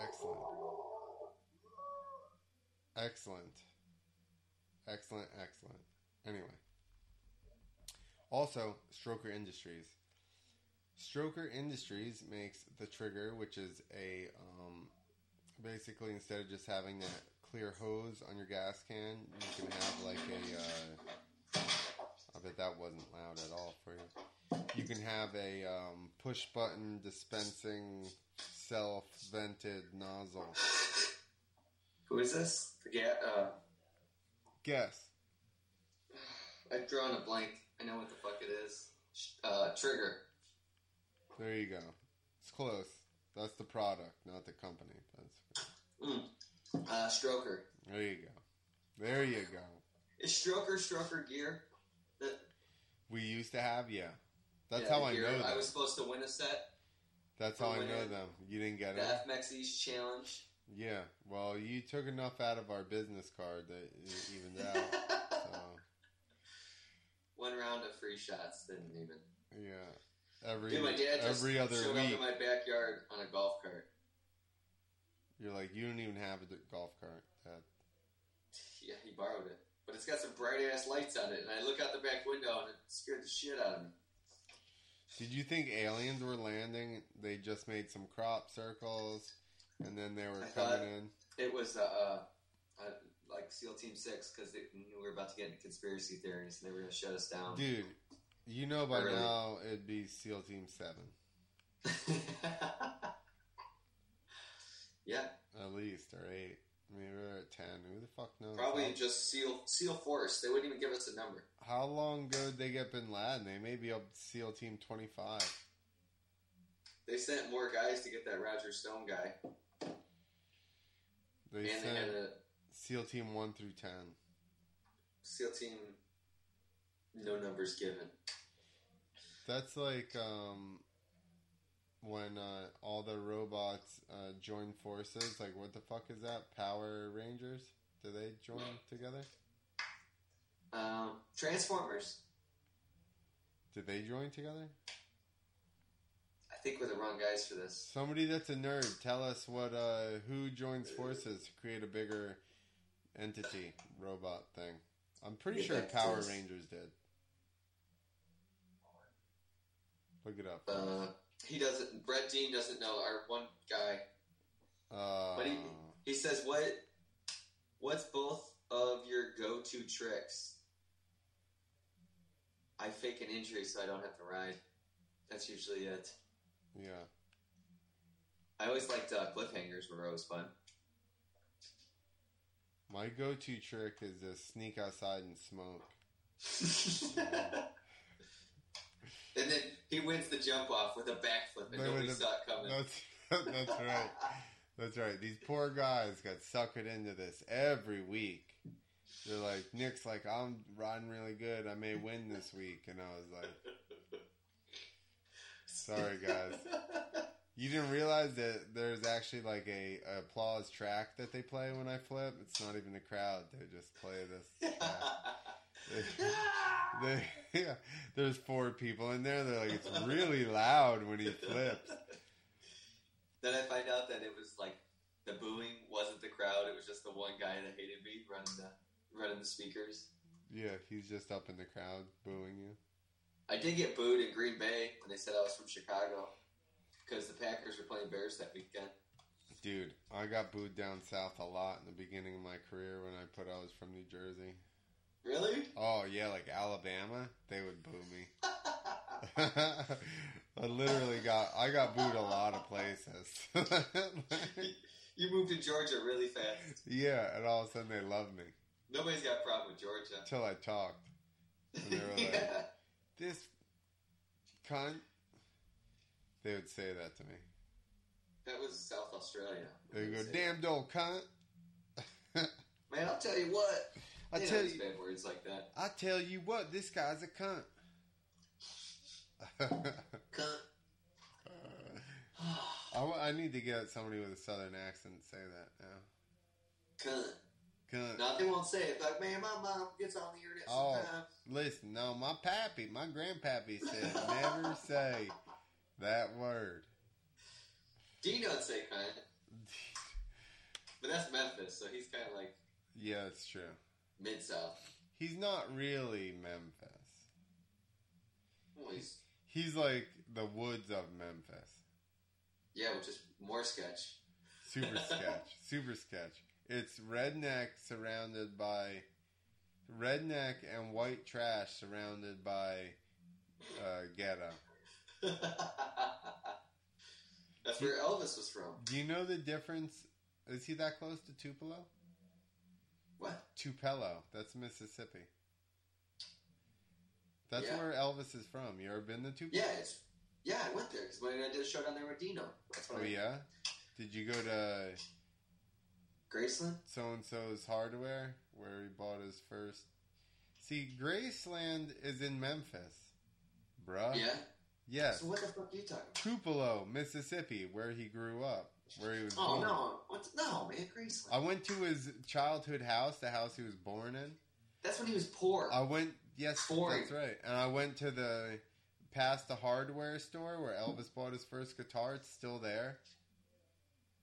Excellent. Excellent. Excellent, excellent. Anyway. Also, Stroker Industries. Stroker Industries makes the trigger, which is a um, basically instead of just having that clear hose on your gas can, you can have like a. Uh, bet that wasn't loud at all for you. You can have a um, push button dispensing self vented nozzle. Who is this? Forget. Uh, Guess. I've drawn a blank. I know what the fuck it is. Uh, trigger. There you go. It's close. That's the product, not the company. That's Mm. Uh, stroker. there you go. There you go. Is stroker stroker gear? The, We used to have yeah. That's yeah, how I know them. I was supposed to win a set. That's how I know them. You didn't get The it. FMX East Challenge. Yeah. Well, you took enough out of our business card that it evened out. So One round of free shots. Didn't even. yeah. Every Dude, my dad just every other showed week, up in my backyard on a golf cart. you're like, you don't even have a golf cart. That Yeah, he borrowed it. But it's got some bright ass lights on it, and I look out the back window and it scared the shit out of me. Did you think aliens were landing? They just made some crop circles, and then they were I coming in. It was uh, uh, uh, like SEAL Team Six because they knew we were about to get into conspiracy theories and they were going to shut us down. Dude, you know by Really? now it'd be SEAL Team Seven yeah, at least, or eight. Maybe we're at ten. Who the fuck knows? probably How, just SEAL SEAL Force. They wouldn't even give us a number. how long ago did they get Bin Laden? They may be up to SEAL Team Twenty Five. They sent more guys to get that Roger Stone guy, They and they sent had a SEAL Team One through Ten. SEAL Team. No numbers given. That's like um, when uh, all the robots uh, join forces. Like, what the fuck is that? Power Rangers? Do they join together? Um, Transformers. Did they join together? I think we're the wrong guys for this. Somebody that's a nerd, tell us what uh, who joins forces to create a bigger entity robot thing. I'm pretty Yeah, sure Power. Rangers did. Look it up. Uh, he doesn't. Brett Dean doesn't know. Our one guy. Uh, but he- He says, "What? What's both of your go-to tricks?" I fake an injury so I don't have to ride. That's usually it. yeah. I always liked uh, cliffhangers were always fun. My go-to trick is to sneak outside and smoke. and then he wins the jump off with a backflip, and nobody the- saw it coming. That's that's right. That's right. These poor guys got suckered into this every week. They're like, Nick's like, I'm riding really good. I may win this week. And I was like, sorry, guys. You didn't realize that there's actually like a, a applause track that they play when I flip. It's not even the crowd. They just play this track. They, yeah, there's four people in there. They're like, it's really loud when he flips. Then I find out that it was like the booing wasn't the crowd; it was just the one guy that hated me running the running the speakers. Yeah, he's just up in the crowd booing you. I did get booed in Green Bay when they said I was from Chicago because the Packers were playing Bears that weekend. Dude, I got booed down south a lot in the beginning of my career when I put I was from New Jersey. Really? Oh yeah, like Alabama, they would boo me. I literally got I got booed a lot of places. you moved to Georgia really fast. yeah, and all of a sudden they loved me Nobody's got a problem with Georgia. until I talked. And they were like, "This cunt." They would say that to me. That was South Australia. They go, "Damned old cunt." Man, I'll tell you what. I They tell you, bad words like that. I tell you what, this guy's a cunt. Cunt. I, I need to get somebody with a southern accent to say that now. Cunt. Cunt. No, they won't say it. Like, man, my mom gets on the internet Oh. sometimes. Listen, no, my pappy, my grandpappy said never say that word. Would say cunt. But that's Memphis, so he's kind of like yeah, it's true. Mid south. He's not really Memphis. Well, he's He's like the woods of Memphis. yeah, which is more sketch. Super sketch. Super sketch. It's redneck surrounded by redneck and white trash surrounded by uh, ghetto. that's where Elvis was from. Do you know the difference? Is he that close to Tupelo? What? Tupelo. That's Mississippi. That's Yeah. where Elvis is from. You ever been to Tupelo? Yeah, it's yeah. I went there because when I did a show down there with Dino. Oh I, yeah. Did you go to Graceland. so and so's hardware where he bought his first? See, Graceland is in Memphis, bruh. Yeah. Yes. So what the fuck are you talking? about? Tupelo, Mississippi, where he grew up, where he was Oh born. no, what? No, man, Graceland. I went to his childhood house, the house he was born in. That's when he was poor. I went, yes, Boring. that's right. And I went to the past the hardware store where Elvis bought his first guitar. It's still there.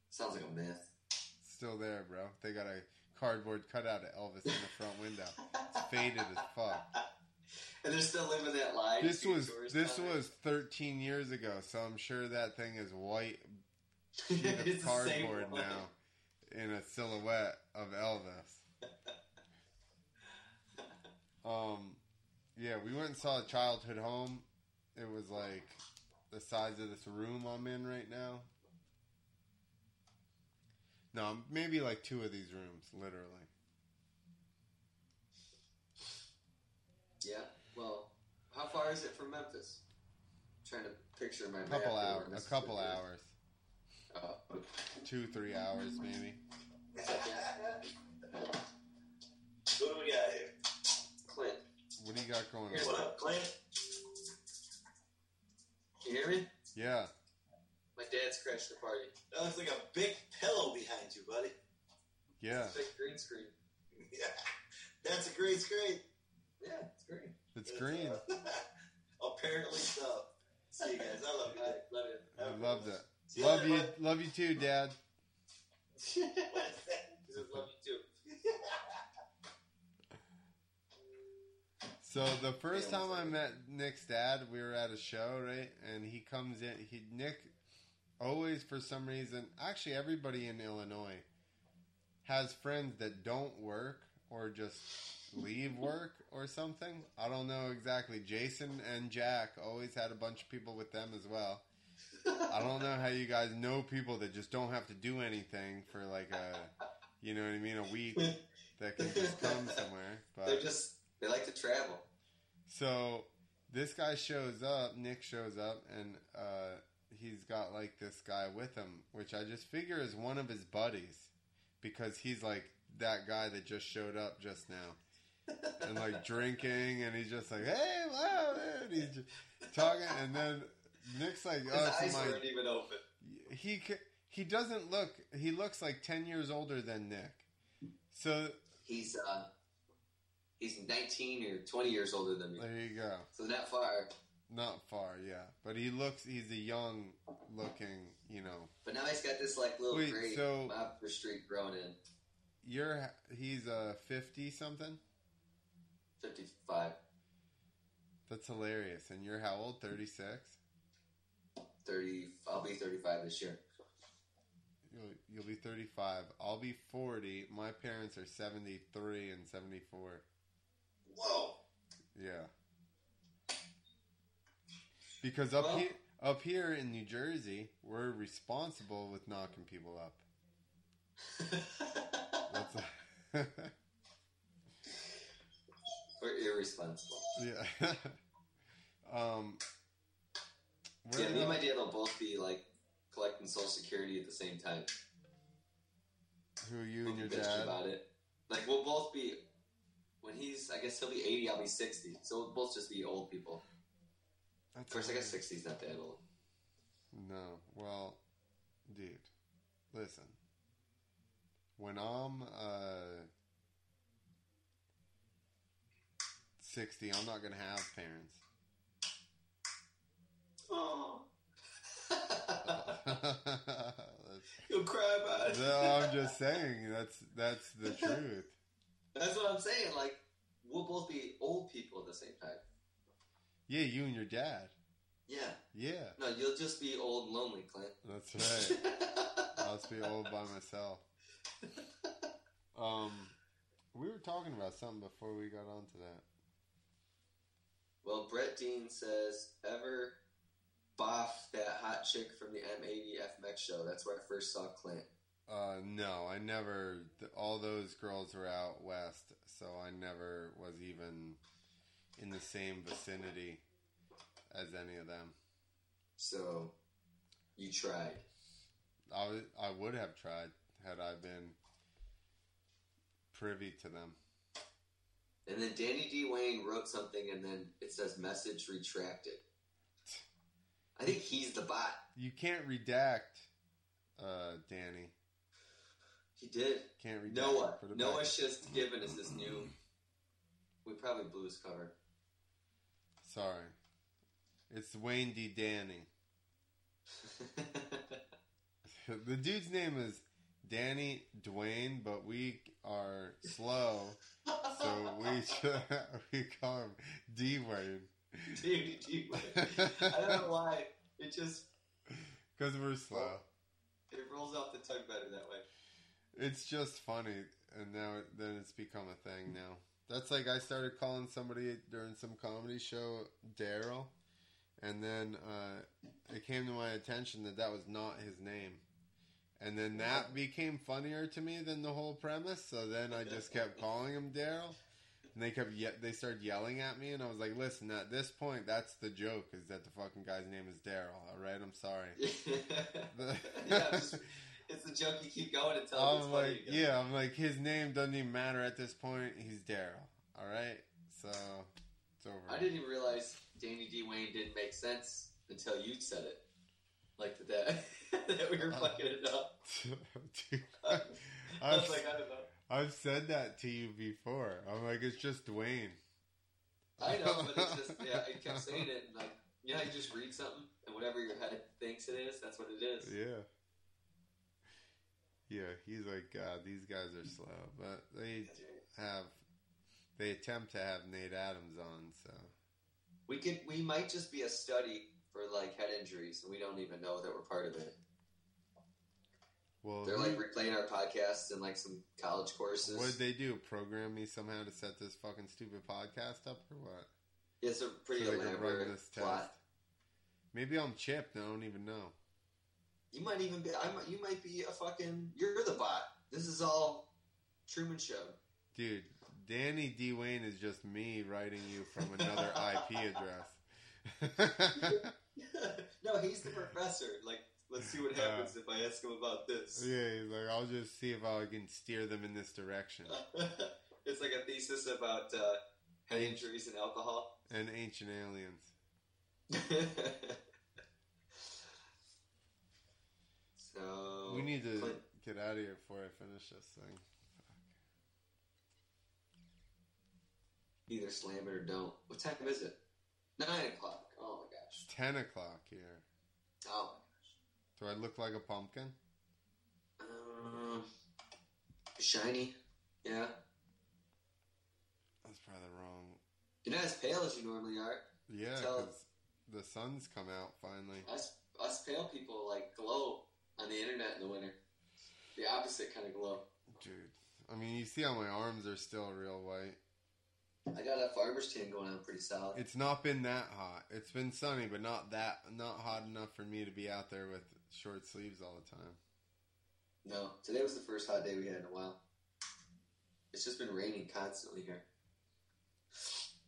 Sounds like a myth. Still there, bro. They got a cardboard cutout of Elvis in the front window. It's faded as fuck. And they're still living that life. This was this was 13 years ago, so I'm sure that thing is white sheet It's of cardboard now in a silhouette of Elvis. Um, yeah, we went and saw a childhood home. It was like the size of this room I'm in right now. No, maybe like two of these rooms, literally. Yeah. Well, how far is it from Memphis? trying to picture my A couple map hours, a couple hours, two, three hours, maybe. What do we got here? Clint, What do you got going Here's on? What up, Clint? can you hear me? Yeah, My dad's crashed the party. That looks like a big pillow behind you, buddy. yeah, Big green screen. Yeah, that's a great screen. Yeah, it's great. it's green. uh, apparently so. See you guys. I love you. I love it. I loved it. See Love you, love you too, Dad. He says love you too. So the first Yeah, time I met Nick's dad, we were at a show, right? And he comes in. He Nick always, for some reason, actually everybody in Illinois has friends that don't work or just leave work or something. I don't know exactly. Jason and Jack always had a bunch of people with them as well. I don't know how you guys know people that just don't have to do anything for like a, you know what I mean, a week that can just come somewhere. But They're just they like to travel. so this guy shows up, Nick shows up, and uh, he's got like this guy with him, which I just figure is one of his buddies because he's like that guy that just showed up just now and like drinking, and he's just like, hey, wow, man. He's just talking, and then Nick's like, His oh, eyes it's my. weren't even open. He he doesn't look. He looks like ten years older than Nick. So He's uh he's 19 or 20 years older than me. there you go. So not far. Not far, yeah. But he looks, he's a young looking, you know. But now he's got this like little Wait, gray so- mobster streak growing in. You're, he's a 50 something? 55, That's hilarious. And you're how old? 36? 30. I'll be 35 this year. You'll, you'll be 35. I'll be 40. My parents are 73 and 74. Whoa. Yeah. Because up Well- here, up here in New Jersey, we're responsible with knocking people up. That's We're irresponsible. yeah. um. Yeah, me the- and my dad will both be like collecting Social Security at the same time. Who are you and your We'll be bitching dad? about it. Like we'll both be when he's I guess he'll be 80, I'll be 60. So we'll both just be old people. That's Of course, I guess 60's not that old. No, well, dude, listen. When I'm uh, 60, I'm not going to have parents. Oh. You'll cry about it. no, I'm just saying that's that's the truth. That's what I'm saying. Like, we'll both be old people at the same time. Yeah, you and your dad. Yeah. Yeah, No, you'll just be old and lonely, Clint. that's right. I'll just be old by myself. Um, we were talking about something before we got onto that. well, Brett Dean says, ever boff that hot chick from the M80 FMX show? That's where I first saw Clint. Uh, no, I never. th- All those girls were out west, so I never was even in the same vicinity as any of them. So, you tried. I would have tried had I been privy to them. And then Danny D. Wayne wrote something, and then it says message retracted. I think he's the bot. You can't redact, uh, Danny. He did. Can't redact. Noah. Put it Noah. Just Given us this new. We probably blew his cover. Sorry, it's Wayne D. Danny. the dude's name is Danny Dwayne, but we are slow, so we we call him D Wayne Danny D. Wayne. I don't know why. It just because we're slow. it rolls off the tongue better that way. It's just funny, and now then it's become a thing. Now that's like I started calling somebody during some comedy show Daryl, and then uh, it came to my attention that that was not his name, and then that became funnier to me than the whole premise. So then I just kept calling him Daryl, and they kept ye- they started yelling at me, and I was like, "Listen, at this point, that's the joke is that the fucking guy's name is Daryl. All right, I'm sorry." yeah, it's, it's the joke you keep going until it's I'm like, yeah, I'm like, his name doesn't even matter at this point. He's Daryl. All right, so it's over. I didn't even realize Danny D. Wayne didn't make sense until you said it. Like that, that we were Uh, fucking it up. Dude, I was I've, like, I don't know. I've said that to you before. I'm like, it's just Dwayne. I know, but it's just yeah. I kept saying it, and like, you know, you just read something, and whatever your head thinks it is, that's what it is. Yeah. Yeah, he's like, God, these guys are slow, but they have, they attempt to have Nate Adams on, so. We could, we might just be a study for like head injuries, and we don't even know that we're part of it. Well, They're like replaying our podcasts and like some college courses. what did they do? Program me somehow to set this fucking stupid podcast up or what? it's a pretty so they can run elaborate this test. plot. Maybe I'm chipped I don't even know. You might even be. I might, you might be a fucking. You're the bot. This is all Truman Show. Dude, Danny D. Wayne is just me writing you from another IP address. no, he's the professor. Like, let's see what happens if I ask him about this. yeah, he's like, I'll just see if I can steer them in this direction. it's like a thesis about uh, head injuries and alcohol. And ancient aliens. so we need to Clint, get out of here before I finish this thing. either slam it or don't. What time is it? Nine o'clock. Oh my gosh. It's 10 o'clock here. Oh Do I look like a pumpkin? Um, shiny. Yeah. That's probably wrong. You're not as pale as you normally are. Yeah, because the sun's come out finally. Us, us pale people like glow on the internet in the winter. The opposite kind of glow. Dude, I mean, you see how my arms are still real white. I got a farmer's tan going on pretty solid. It's not been that hot. It's been sunny, but not that not hot enough for me to be out there with short sleeves all the time. No, today was the first hot day we had in a while. It's just been raining constantly here.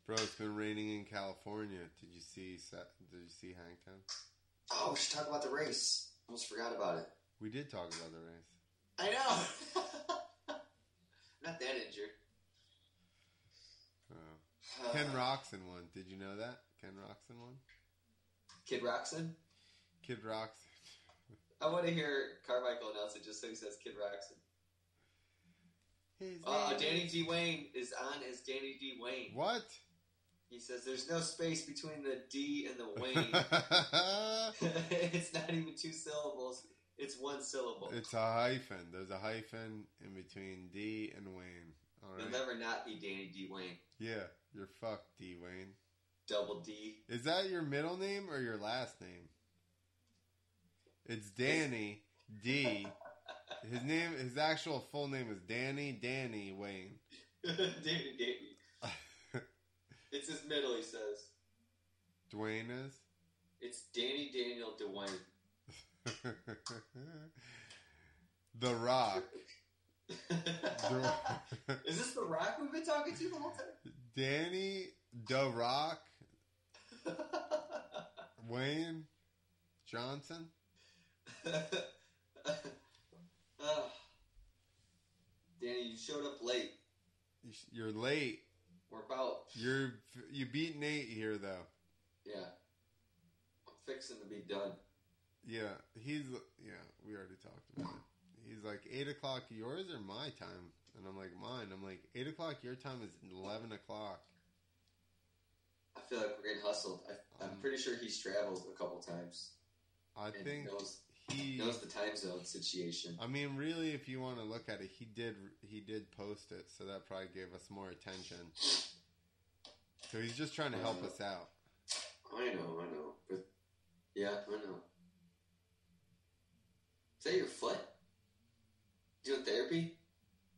Bro, it's been raining in California. Did you see? Did you see Hangtown? Oh, we should talk about the race. Almost forgot about it. We did talk about the race. I know. Not that injured. Oh. Ken Roczen won. Did you know that? Ken Roczen won. Kid Roxon. Kid Rock's. I want to hear Carmichael announce it just so he says Kid Roxon. Uh, Danny D. Wayne is on as Danny D. Wayne. What? He says there's no space between the D and the Wayne. it's not even two syllables. It's one syllable. it's a hyphen. There's a hyphen in between D and Wayne. All It'll never not be Danny D. Wayne. Yeah, you're fucked, D Wayne. Double D. Is that your middle name or your last name? It's Danny D. His name, his actual full name is Danny Danny Wayne. Danny Danny. It's his middle, he says. Dwayne is. It's Danny Daniel Dwayne. the Rock. Is this the Rock we've been talking to the whole time? Danny The Rock Wayne Johnson. Ah. Danny, you showed up late. You- You're late. We're about, You're you beat Nate here though. yeah. I'm fixing to be done. Yeah, he's yeah. We already talked about it. He's like eight o'clock yours or my time, and I'm like mine. I'm like eight o'clock your time is eleven o'clock. I feel like we're getting hustled. I, I'm Um, pretty sure he's traveled a couple times I think knows he. knows the time zone situation. I mean, really, if you want to look at it, he did he did post it, so that probably gave us more attention. So he's just trying to help uh, us out. I know, I know, but yeah, I know. Is that your foot? Doing therapy?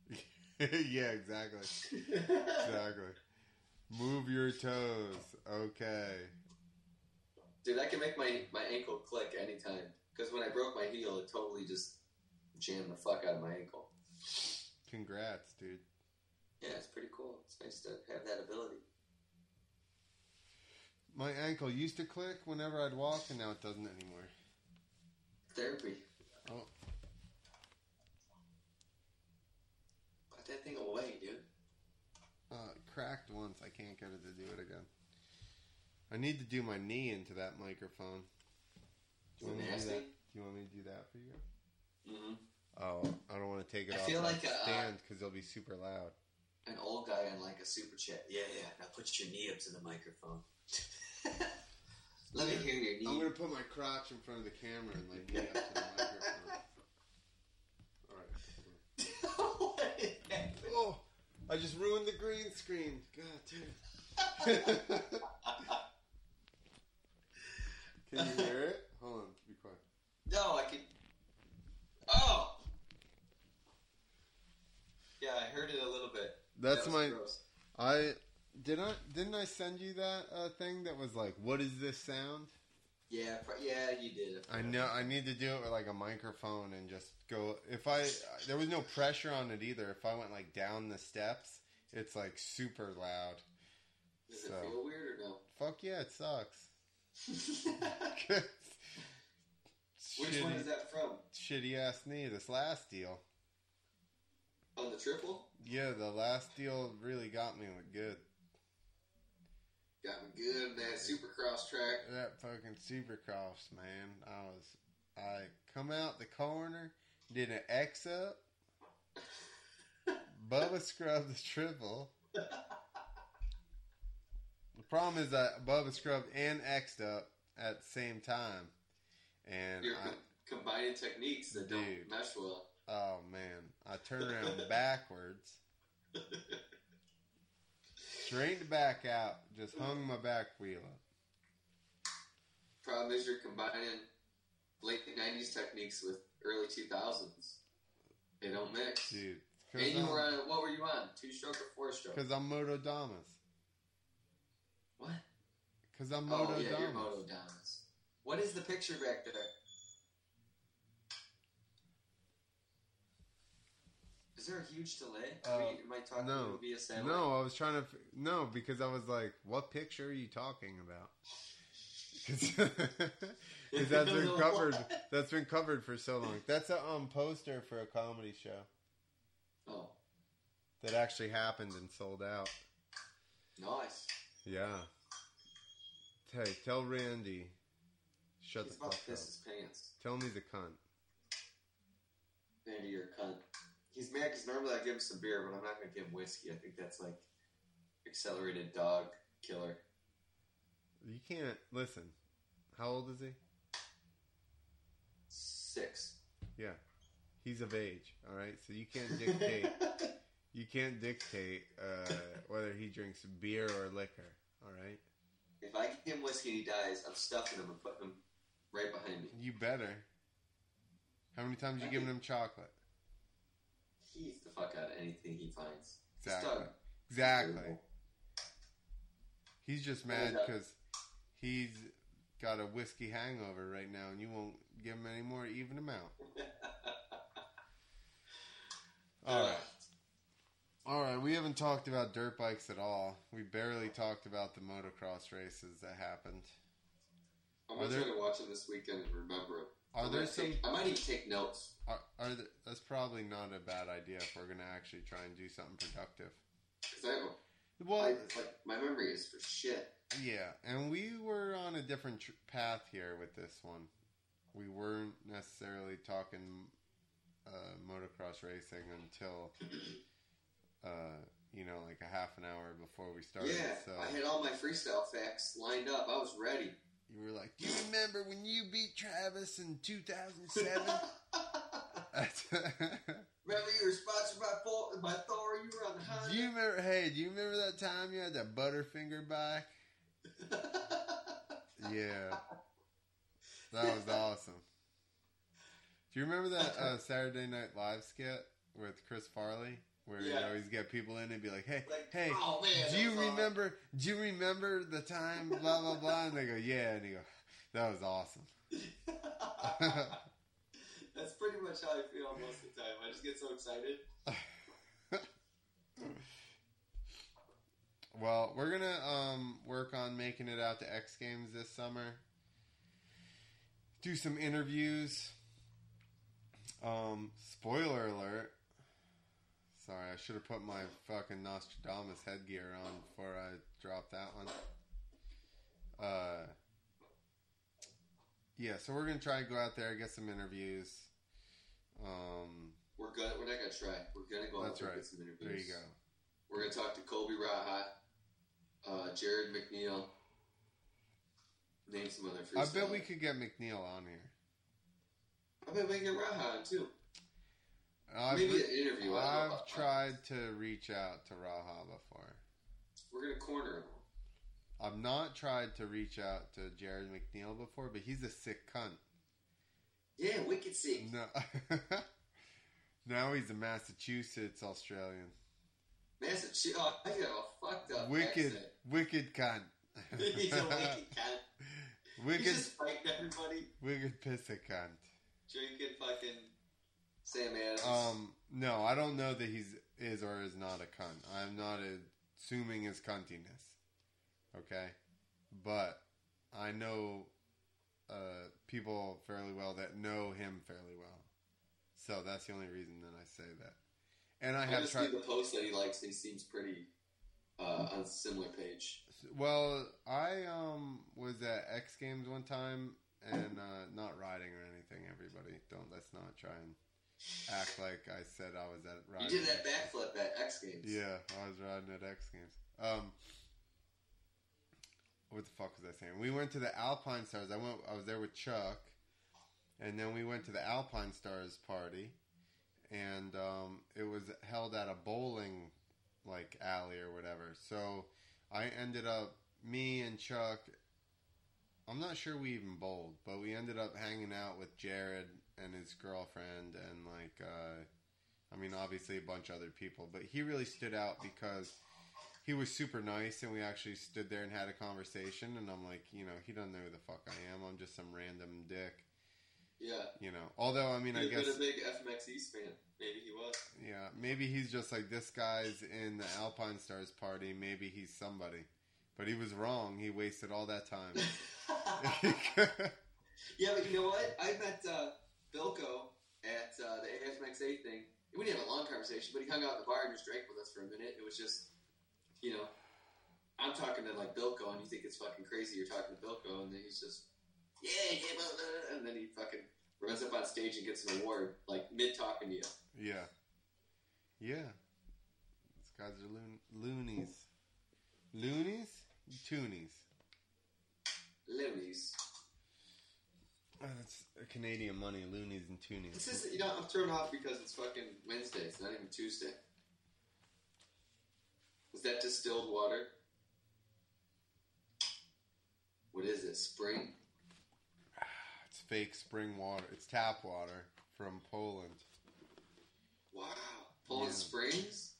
yeah, exactly, exactly. Move your toes. Okay. Dude, I can make my, my ankle click anytime. Because when I broke my heel, it totally just jammed the fuck out of my ankle. Congrats, dude. Yeah, it's pretty cool. It's nice to have that ability. My ankle used to click whenever I'd walk, and now it doesn't anymore. Therapy. Oh. Put that thing away, dude. Uh, cracked once. I can't get it to do it again. I need to do my knee into that microphone. Do you, want me to do that? do you want me to do that for you? Mm-hmm. Oh, I don't want to take it I off feel like, uh, stand because it'll be super loud. An old guy on like a super chat. Yeah, yeah. Now put your knee up to the microphone. Let me hear your knee. I'm gonna put my crotch in front of the camera and like knee up to the microphone. All right. hold on. what is happening? Oh, I just ruined the green screen. God damn. Can you hear it? Hold on, be quiet. No, I can. Oh. Yeah, I heard it a little bit. That's That my. gross. I did I didn't I send you that uh, thing that was like, what is this sound? Yeah, yeah, you did. I know I need to do it with like a microphone and just go. If I there was no pressure on it either. If I went like down the steps, it's like super loud. Does it feel weird or no? Fuck yeah, it sucks. Which one is that from? shitty ass knee. This last deal. On the triple? Yeah, the last deal really got me with good. Got me good in that supercross track. That fucking supercross, man. I was, I come out the corner, did an X up, Bubba scrubbed the triple. The problem is that Bubba scrubbed and X'd up at the same time, and You're I, combining techniques that don't Dude. mesh well. oh man, I turned around backwards, straightened back out, just hung my back wheel up. Problem is, you're combining late 90s techniques with early 2000s. They don't mix. Dude, And you were on, what were you on? Two stroke or four stroke? because I'm Moto Damas. What? Because I'm Oh, Moto yeah, you're Damas. Moto Damas. What is the picture back there? Is there a huge delay? Uh, Are am I talking no. via satellite? No, I was trying to. No, because I was like, "What picture are you talking about?" Because that's been covered. That's been covered for so long. That's a um poster for a comedy show Oh, that actually happened and sold out. nice. Yeah. Hey, tell Randy Shut He's the about fuck to up. piss his pants. Tell him he's a cunt. Andy, you're a cunt. He's mad because normally I give him some beer, but I'm not going to give him whiskey. I think that's like accelerated dog killer. You can't listen. How old is he? Six. Yeah, He's of age. All right, so you can't dictate. you can't dictate uh, whether he drinks beer or liquor. All right, if I give him whiskey and he dies, I'm stuffing him and putting him right behind me. you better. How many times you giving him chocolate? He eats the fuck out of anything he finds. Exactly. Exactly. He's just mad because he's got a whiskey hangover right now, and you won't give him any more. Even him out. All right. All right, we haven't talked about dirt bikes at all. We barely talked about the motocross races that happened. I'm Are gonna there- try to watch it this weekend and remember it. Are I'm there some? take- I might even take notes. Are, are there, that's probably not a bad idea if we're gonna actually try and do something productive. Cause I, have a- Well, I like my memory is for shit. yeah, and we were on a different tr- path here with this one. We weren't necessarily talking uh, motocross racing until uh, you know, like a half an hour before we started. yeah, so I had all my freestyle facts lined up. I was ready. You were like, "Do you remember when you beat Travis in 2007?" Remember you were sponsored by Thor, by Thor. You were on the Honda. do you remember? Hey, do you remember that time you had that Butterfinger bike? Yeah, that was awesome. Do you remember that uh, Saturday Night Live skit with Chris Farley, where you always get people in and be like, "Hey, Like, hey, oh man, do you was awesome. remember? Do you remember the time? Blah blah blah." And they go, "Yeah," and he go, "That was awesome." That's pretty much how I feel most of the time. I just get so excited. Well, we're gonna um, work on making it out to X Games this summer. Do some interviews. Um, spoiler alert. Sorry, I should have put my fucking Nostradamus headgear on before I dropped that one. Uh, yeah, so we're gonna try and go out there, get some interviews. Um, We're gonna we're not gonna try. We're gonna go out there right. get some interviews. there you go. We're gonna talk to Colby Raha, uh, Jarryd McNeil. Name some other I bet we could get McNeil on here. I bet we can get Raha on too. I've, Maybe an interview. I I've tried to reach out to Raha before. We're gonna corner him. I've not tried to reach out to Jarryd McNeil before, but he's a sick cunt. Yeah, wicked sick. No, now he's a Massachusetts Australian. Massachusetts. Oh, I got a fucked up Wicked, accent. wicked cunt. He's a wicked. He's wicked, just fighting everybody, wicked pissy cunt. drinking fucking Sam Adams. Um, no, I don't know that he's is or is not a cunt. I'm not assuming his cuntiness. Okay, but I know uh, people fairly well that know him fairly well, so that's the only reason that I say that. And I I have tried. see the post that he likes. He seems pretty uh, on a similar page. Well, I um was at X Games one time and uh, not riding or anything. Everybody, don't let's not try and act like I said I was at You did that backflip at X Games. Yeah, I was riding at X Games. Um, what the fuck was I saying? We went to the Alpinestars. I went. I was there with Chuck, and then we went to the Alpinestars party, and um, it was held at a bowling like alley or whatever. So I ended up me and Chuck. I'm not sure we even bowled, but we ended up hanging out with Jarryd and his girlfriend and like. Uh, I mean, obviously a bunch of other people, but he really stood out because he was super nice, and we actually stood there and had a conversation. And I'm like, you know, he doesn't know who the fuck I am. I'm just some random dick, Yeah. you know. Although, I mean, I guess, been a big FMX East fan. Maybe he was. yeah, maybe he's just like this guy's in the Alpinestars party. Maybe he's somebody, but he was wrong. He wasted all that time. yeah, but you know what? I met uh, Bilko at uh, the AFMXA thing. We didn't have a long conversation, but he hung out at the bar and just drank with us for a minute. It was just, you know, I'm talking to like Bilko, and you think it's fucking crazy you're talking to Bilko, and then he's just, yeah, yeah, blah, blah, blah," and then he fucking runs up on stage and gets an award like mid talking to you. Yeah. Yeah. These guys are loon- loonies. Loonies? Toonies. Loonies. Oh, that's Canadian money, loonies and toonies. This is you know I'm thrown off because it's fucking Wednesday. It's not even Tuesday. Is that distilled water? What is it? Spring? It's fake spring water. It's tap water from Poland. Wow. Poland Yeah. Springs?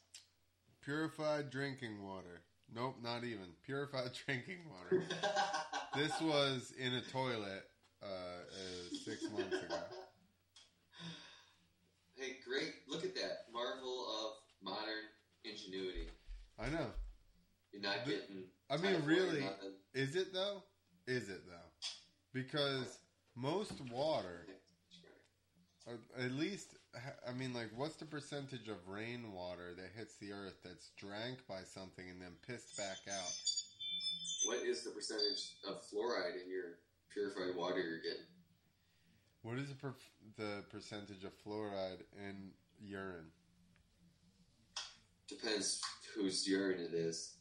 Purified drinking water. Nope, not even. Purified drinking water. this was in a toilet uh, uh, six months ago. Hey, great! Look at that marvel of modern ingenuity. I know. You're not The- getting. I mean, really, is it though? Is it though? Because most water, at least, I mean, like, what's the percentage of rainwater that hits the earth that's drank by something and then pissed back out? What is the percentage of fluoride in your purified water you're getting? What is the, per- the percentage of fluoride in urine? Depends whose urine it is.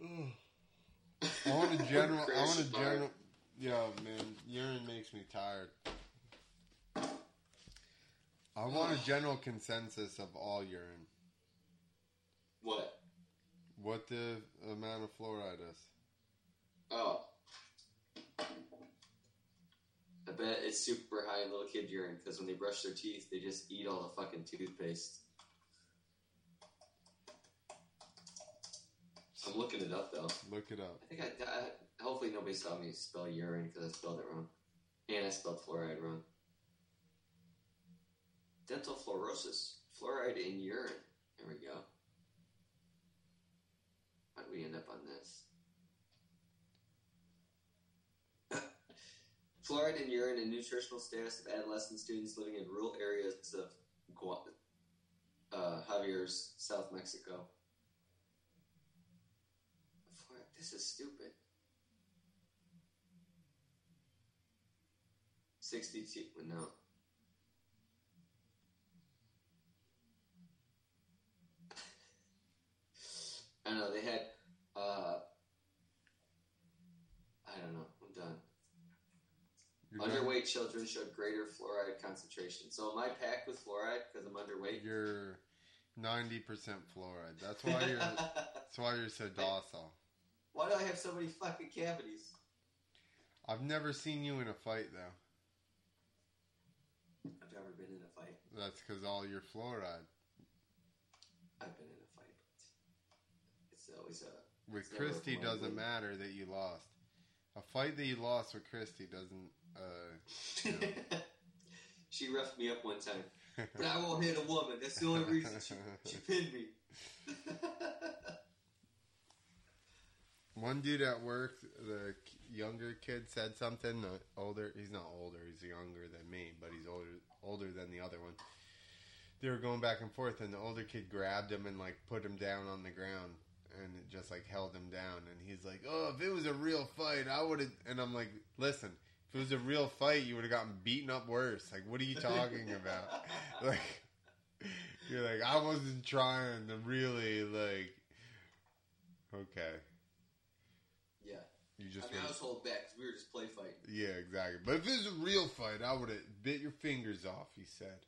I want a general. I want a general. Yeah, man, urine makes me tired. I want a general consensus of all urine. What? What the amount of fluoride is? Oh. I bet it's super high in little kid urine because when they brush their teeth, they just eat all the fucking toothpaste. I'm looking it up though. Look it up. I think I, I hopefully nobody saw me spell urine because I spelled it wrong, and I spelled fluoride wrong. Dental fluorosis, fluoride in urine. There we go. How did we end up on this? Fluoride in urine and nutritional status of adolescent students living in rural areas of Gua- uh, Javier's, South Mexico. This is stupid. 62, no. I don't know, they had, uh, I don't know. You're? Underweight children showed greater fluoride concentration. So am I packed with fluoride because I'm underweight? You're ninety percent fluoride. That's why you're. that's why you're so docile. Why do I have so many fucking cavities? I've never seen you in a fight though. I've never been in a fight. That's because all your fluoride. I've been in a fight, but it's always a. With Christy, doesn't matter that you lost. A fight that you lost with Christy doesn't. Uh, she roughed me up one time, but I won't hit a woman. That's the only reason she, she pinned me. One dude at work, the younger kid said something. The older, he's not older. He's younger than me, but he's older older than the other one. They were going back and forth, and the older kid grabbed him and like put him down on the ground, and it just like held him down. And he's like, "Oh, if it was a real fight, I would have." And I'm like, "Listen, if it was a real fight, you would have gotten beaten up worse. Like, what are you talking about? like, you're like, I wasn't trying to really like." Okay. Yeah, You I just mean, I was holding back because we were just play fighting. yeah, exactly. But if it was a real fight, I would have bit your fingers off. He said.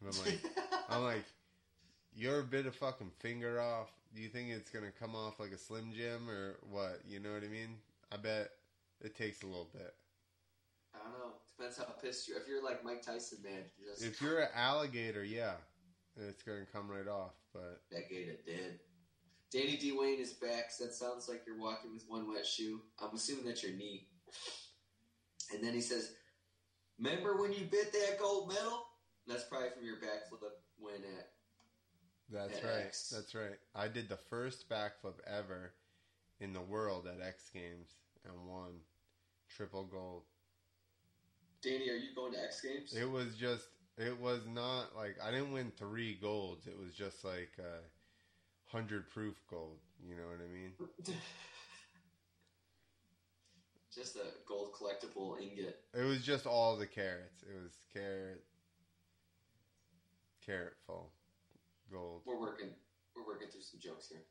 And I'm like, I'm like, you ever bit of fucking finger off? Do you think it's gonna come off like a Slim Jim or what? You know what I mean? I bet it takes a little bit. I don't know. Depends how pissed you're. If you're like Mike Tyson, man, you just If you're an alligator, yeah, it's gonna come right off. But that gator dead. Danny D. Wayne is back. So that sounds like you're walking with one wet shoe. I'm assuming that's your knee. And then he says, "Remember when you bit that gold medal?" That's probably from your backflip win at. that's At right. X. That's right. I did the first backflip ever in the world at X Games and won triple gold. Danny, are you going to X Games? It was just. It was not like I didn't win three golds. It was just like uh, hundred proof gold. You know what I mean? Just a gold collectible ingot. It was just all the carrots. It was carrot, carrot full, gold. We're working. We're working through some jokes here.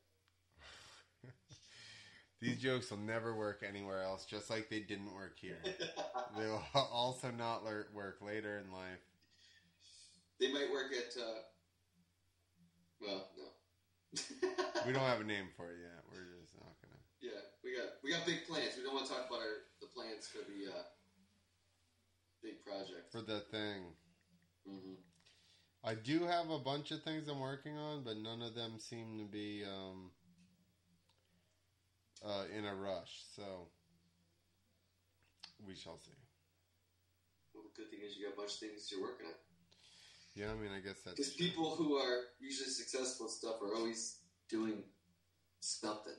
These jokes will never work anywhere else, just like they didn't work here. They will also not work later in life. they might work at. Uh, well, no. We don't have a name for it yet. We're just not gonna. Yeah, we got we got big plans. We don't want to talk about our the plans for the uh, big project. For the thing, hmm I do have a bunch of things I'm working on, but none of them seem to be um, uh, in a rush. So we shall see. Well, the good thing is you got a bunch of things you're working on. Yeah, I mean, I guess that's Because people who are usually successful stuff are always doing something.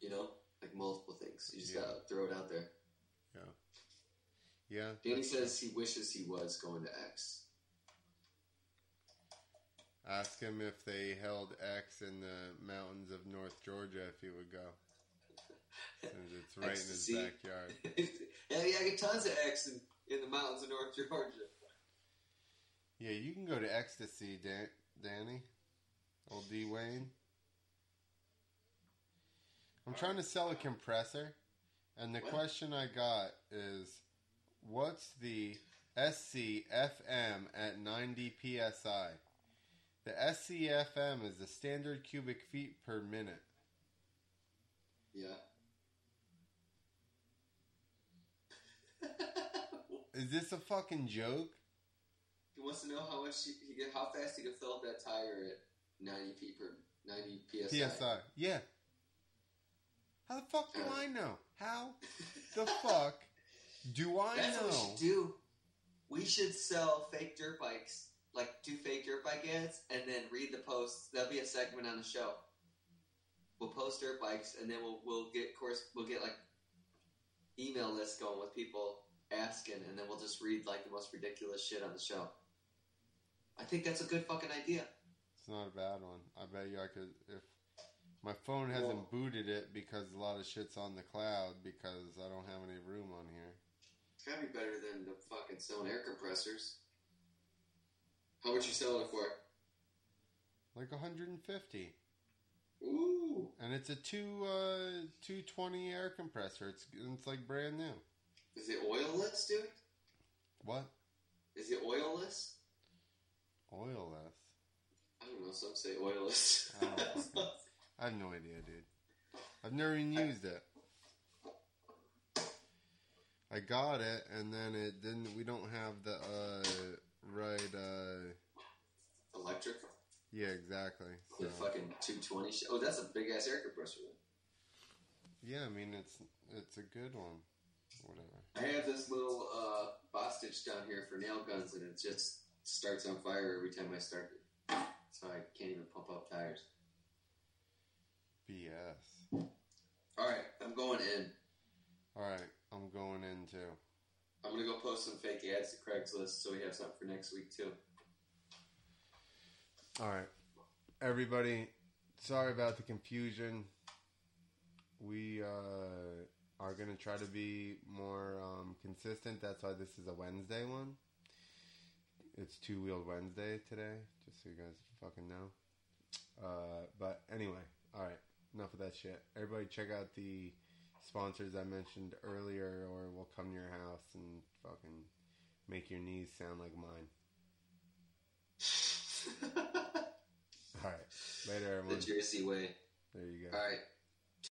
You know, like multiple things. You just Yeah. gotta throw it out there. Yeah, Yeah. Danny says he wishes he was going to X. Ask him if they held X in the mountains of North Georgia if he would go. It's right in his backyard. yeah, yeah, I get tons of X in, in the mountains of North Georgia. Yeah, you can go to Ecstasy, Dan- Danny. Old D Wayne. I'm trying to sell a compressor, and the What? question I got is what's the SCFM at 90 psi? The SCFM is the standard cubic feet per minute. Yeah. Is this a fucking joke? He wants to know how much he, he get, how fast he can fill up that tire at 90 p per 90 psi. PSI. Yeah. How the fuck do Uh. I know? How the fuck do I That's what we know? should do. We should sell fake dirt bikes, like do fake dirt bike ads, and then read the posts. That'll be a segment on the show. We'll post dirt bikes, and then we'll we'll get course we'll get like email lists going with people asking, and then we'll just read like the most ridiculous shit on the show. I think that's a good fucking idea. It's not a bad one. I bet you I could if my phone hasn't Well- booted it because a lot of shit's on the cloud because I don't have any room on here. It's gotta be better than the fucking selling air compressors. How much you selling it for? Like 150. Ooh, And it's a two uh 220 air compressor. It's it's like brand new. Is it oilless, dude? What? Is it oilless? Oilless. I don't know. Some say oilless. I. I have no idea, dude. I've never even used it. I got it, and then it didn't. We don't have the uh, right. Uh, Electric. yeah, exactly. So, The fucking 220. Sh- oh, that's a big ass air compressor. yeah, I mean it's it's a good one. Whatever. I have this little uh, Bostitch down here for nail guns, and it just starts on fire every time I start it. So I can't even pump up tires. BS. All right, I'm going in. All right, I'm going in too. I'm gonna go post some fake ads to Craigslist so we have something for next week too. All right, everybody. Sorry about the confusion. We uh, are gonna try to be more um, consistent. That's why this is a Wednesday one. It's two wheeled Wednesday today, just so you guys fucking know. Uh, but anyway, all right. Enough of that shit. Everybody, check out the sponsors I mentioned earlier, or we'll come to your house and fucking make your knees sound like mine. All right. Later, everyone. the. Jersey way. There you go. All right.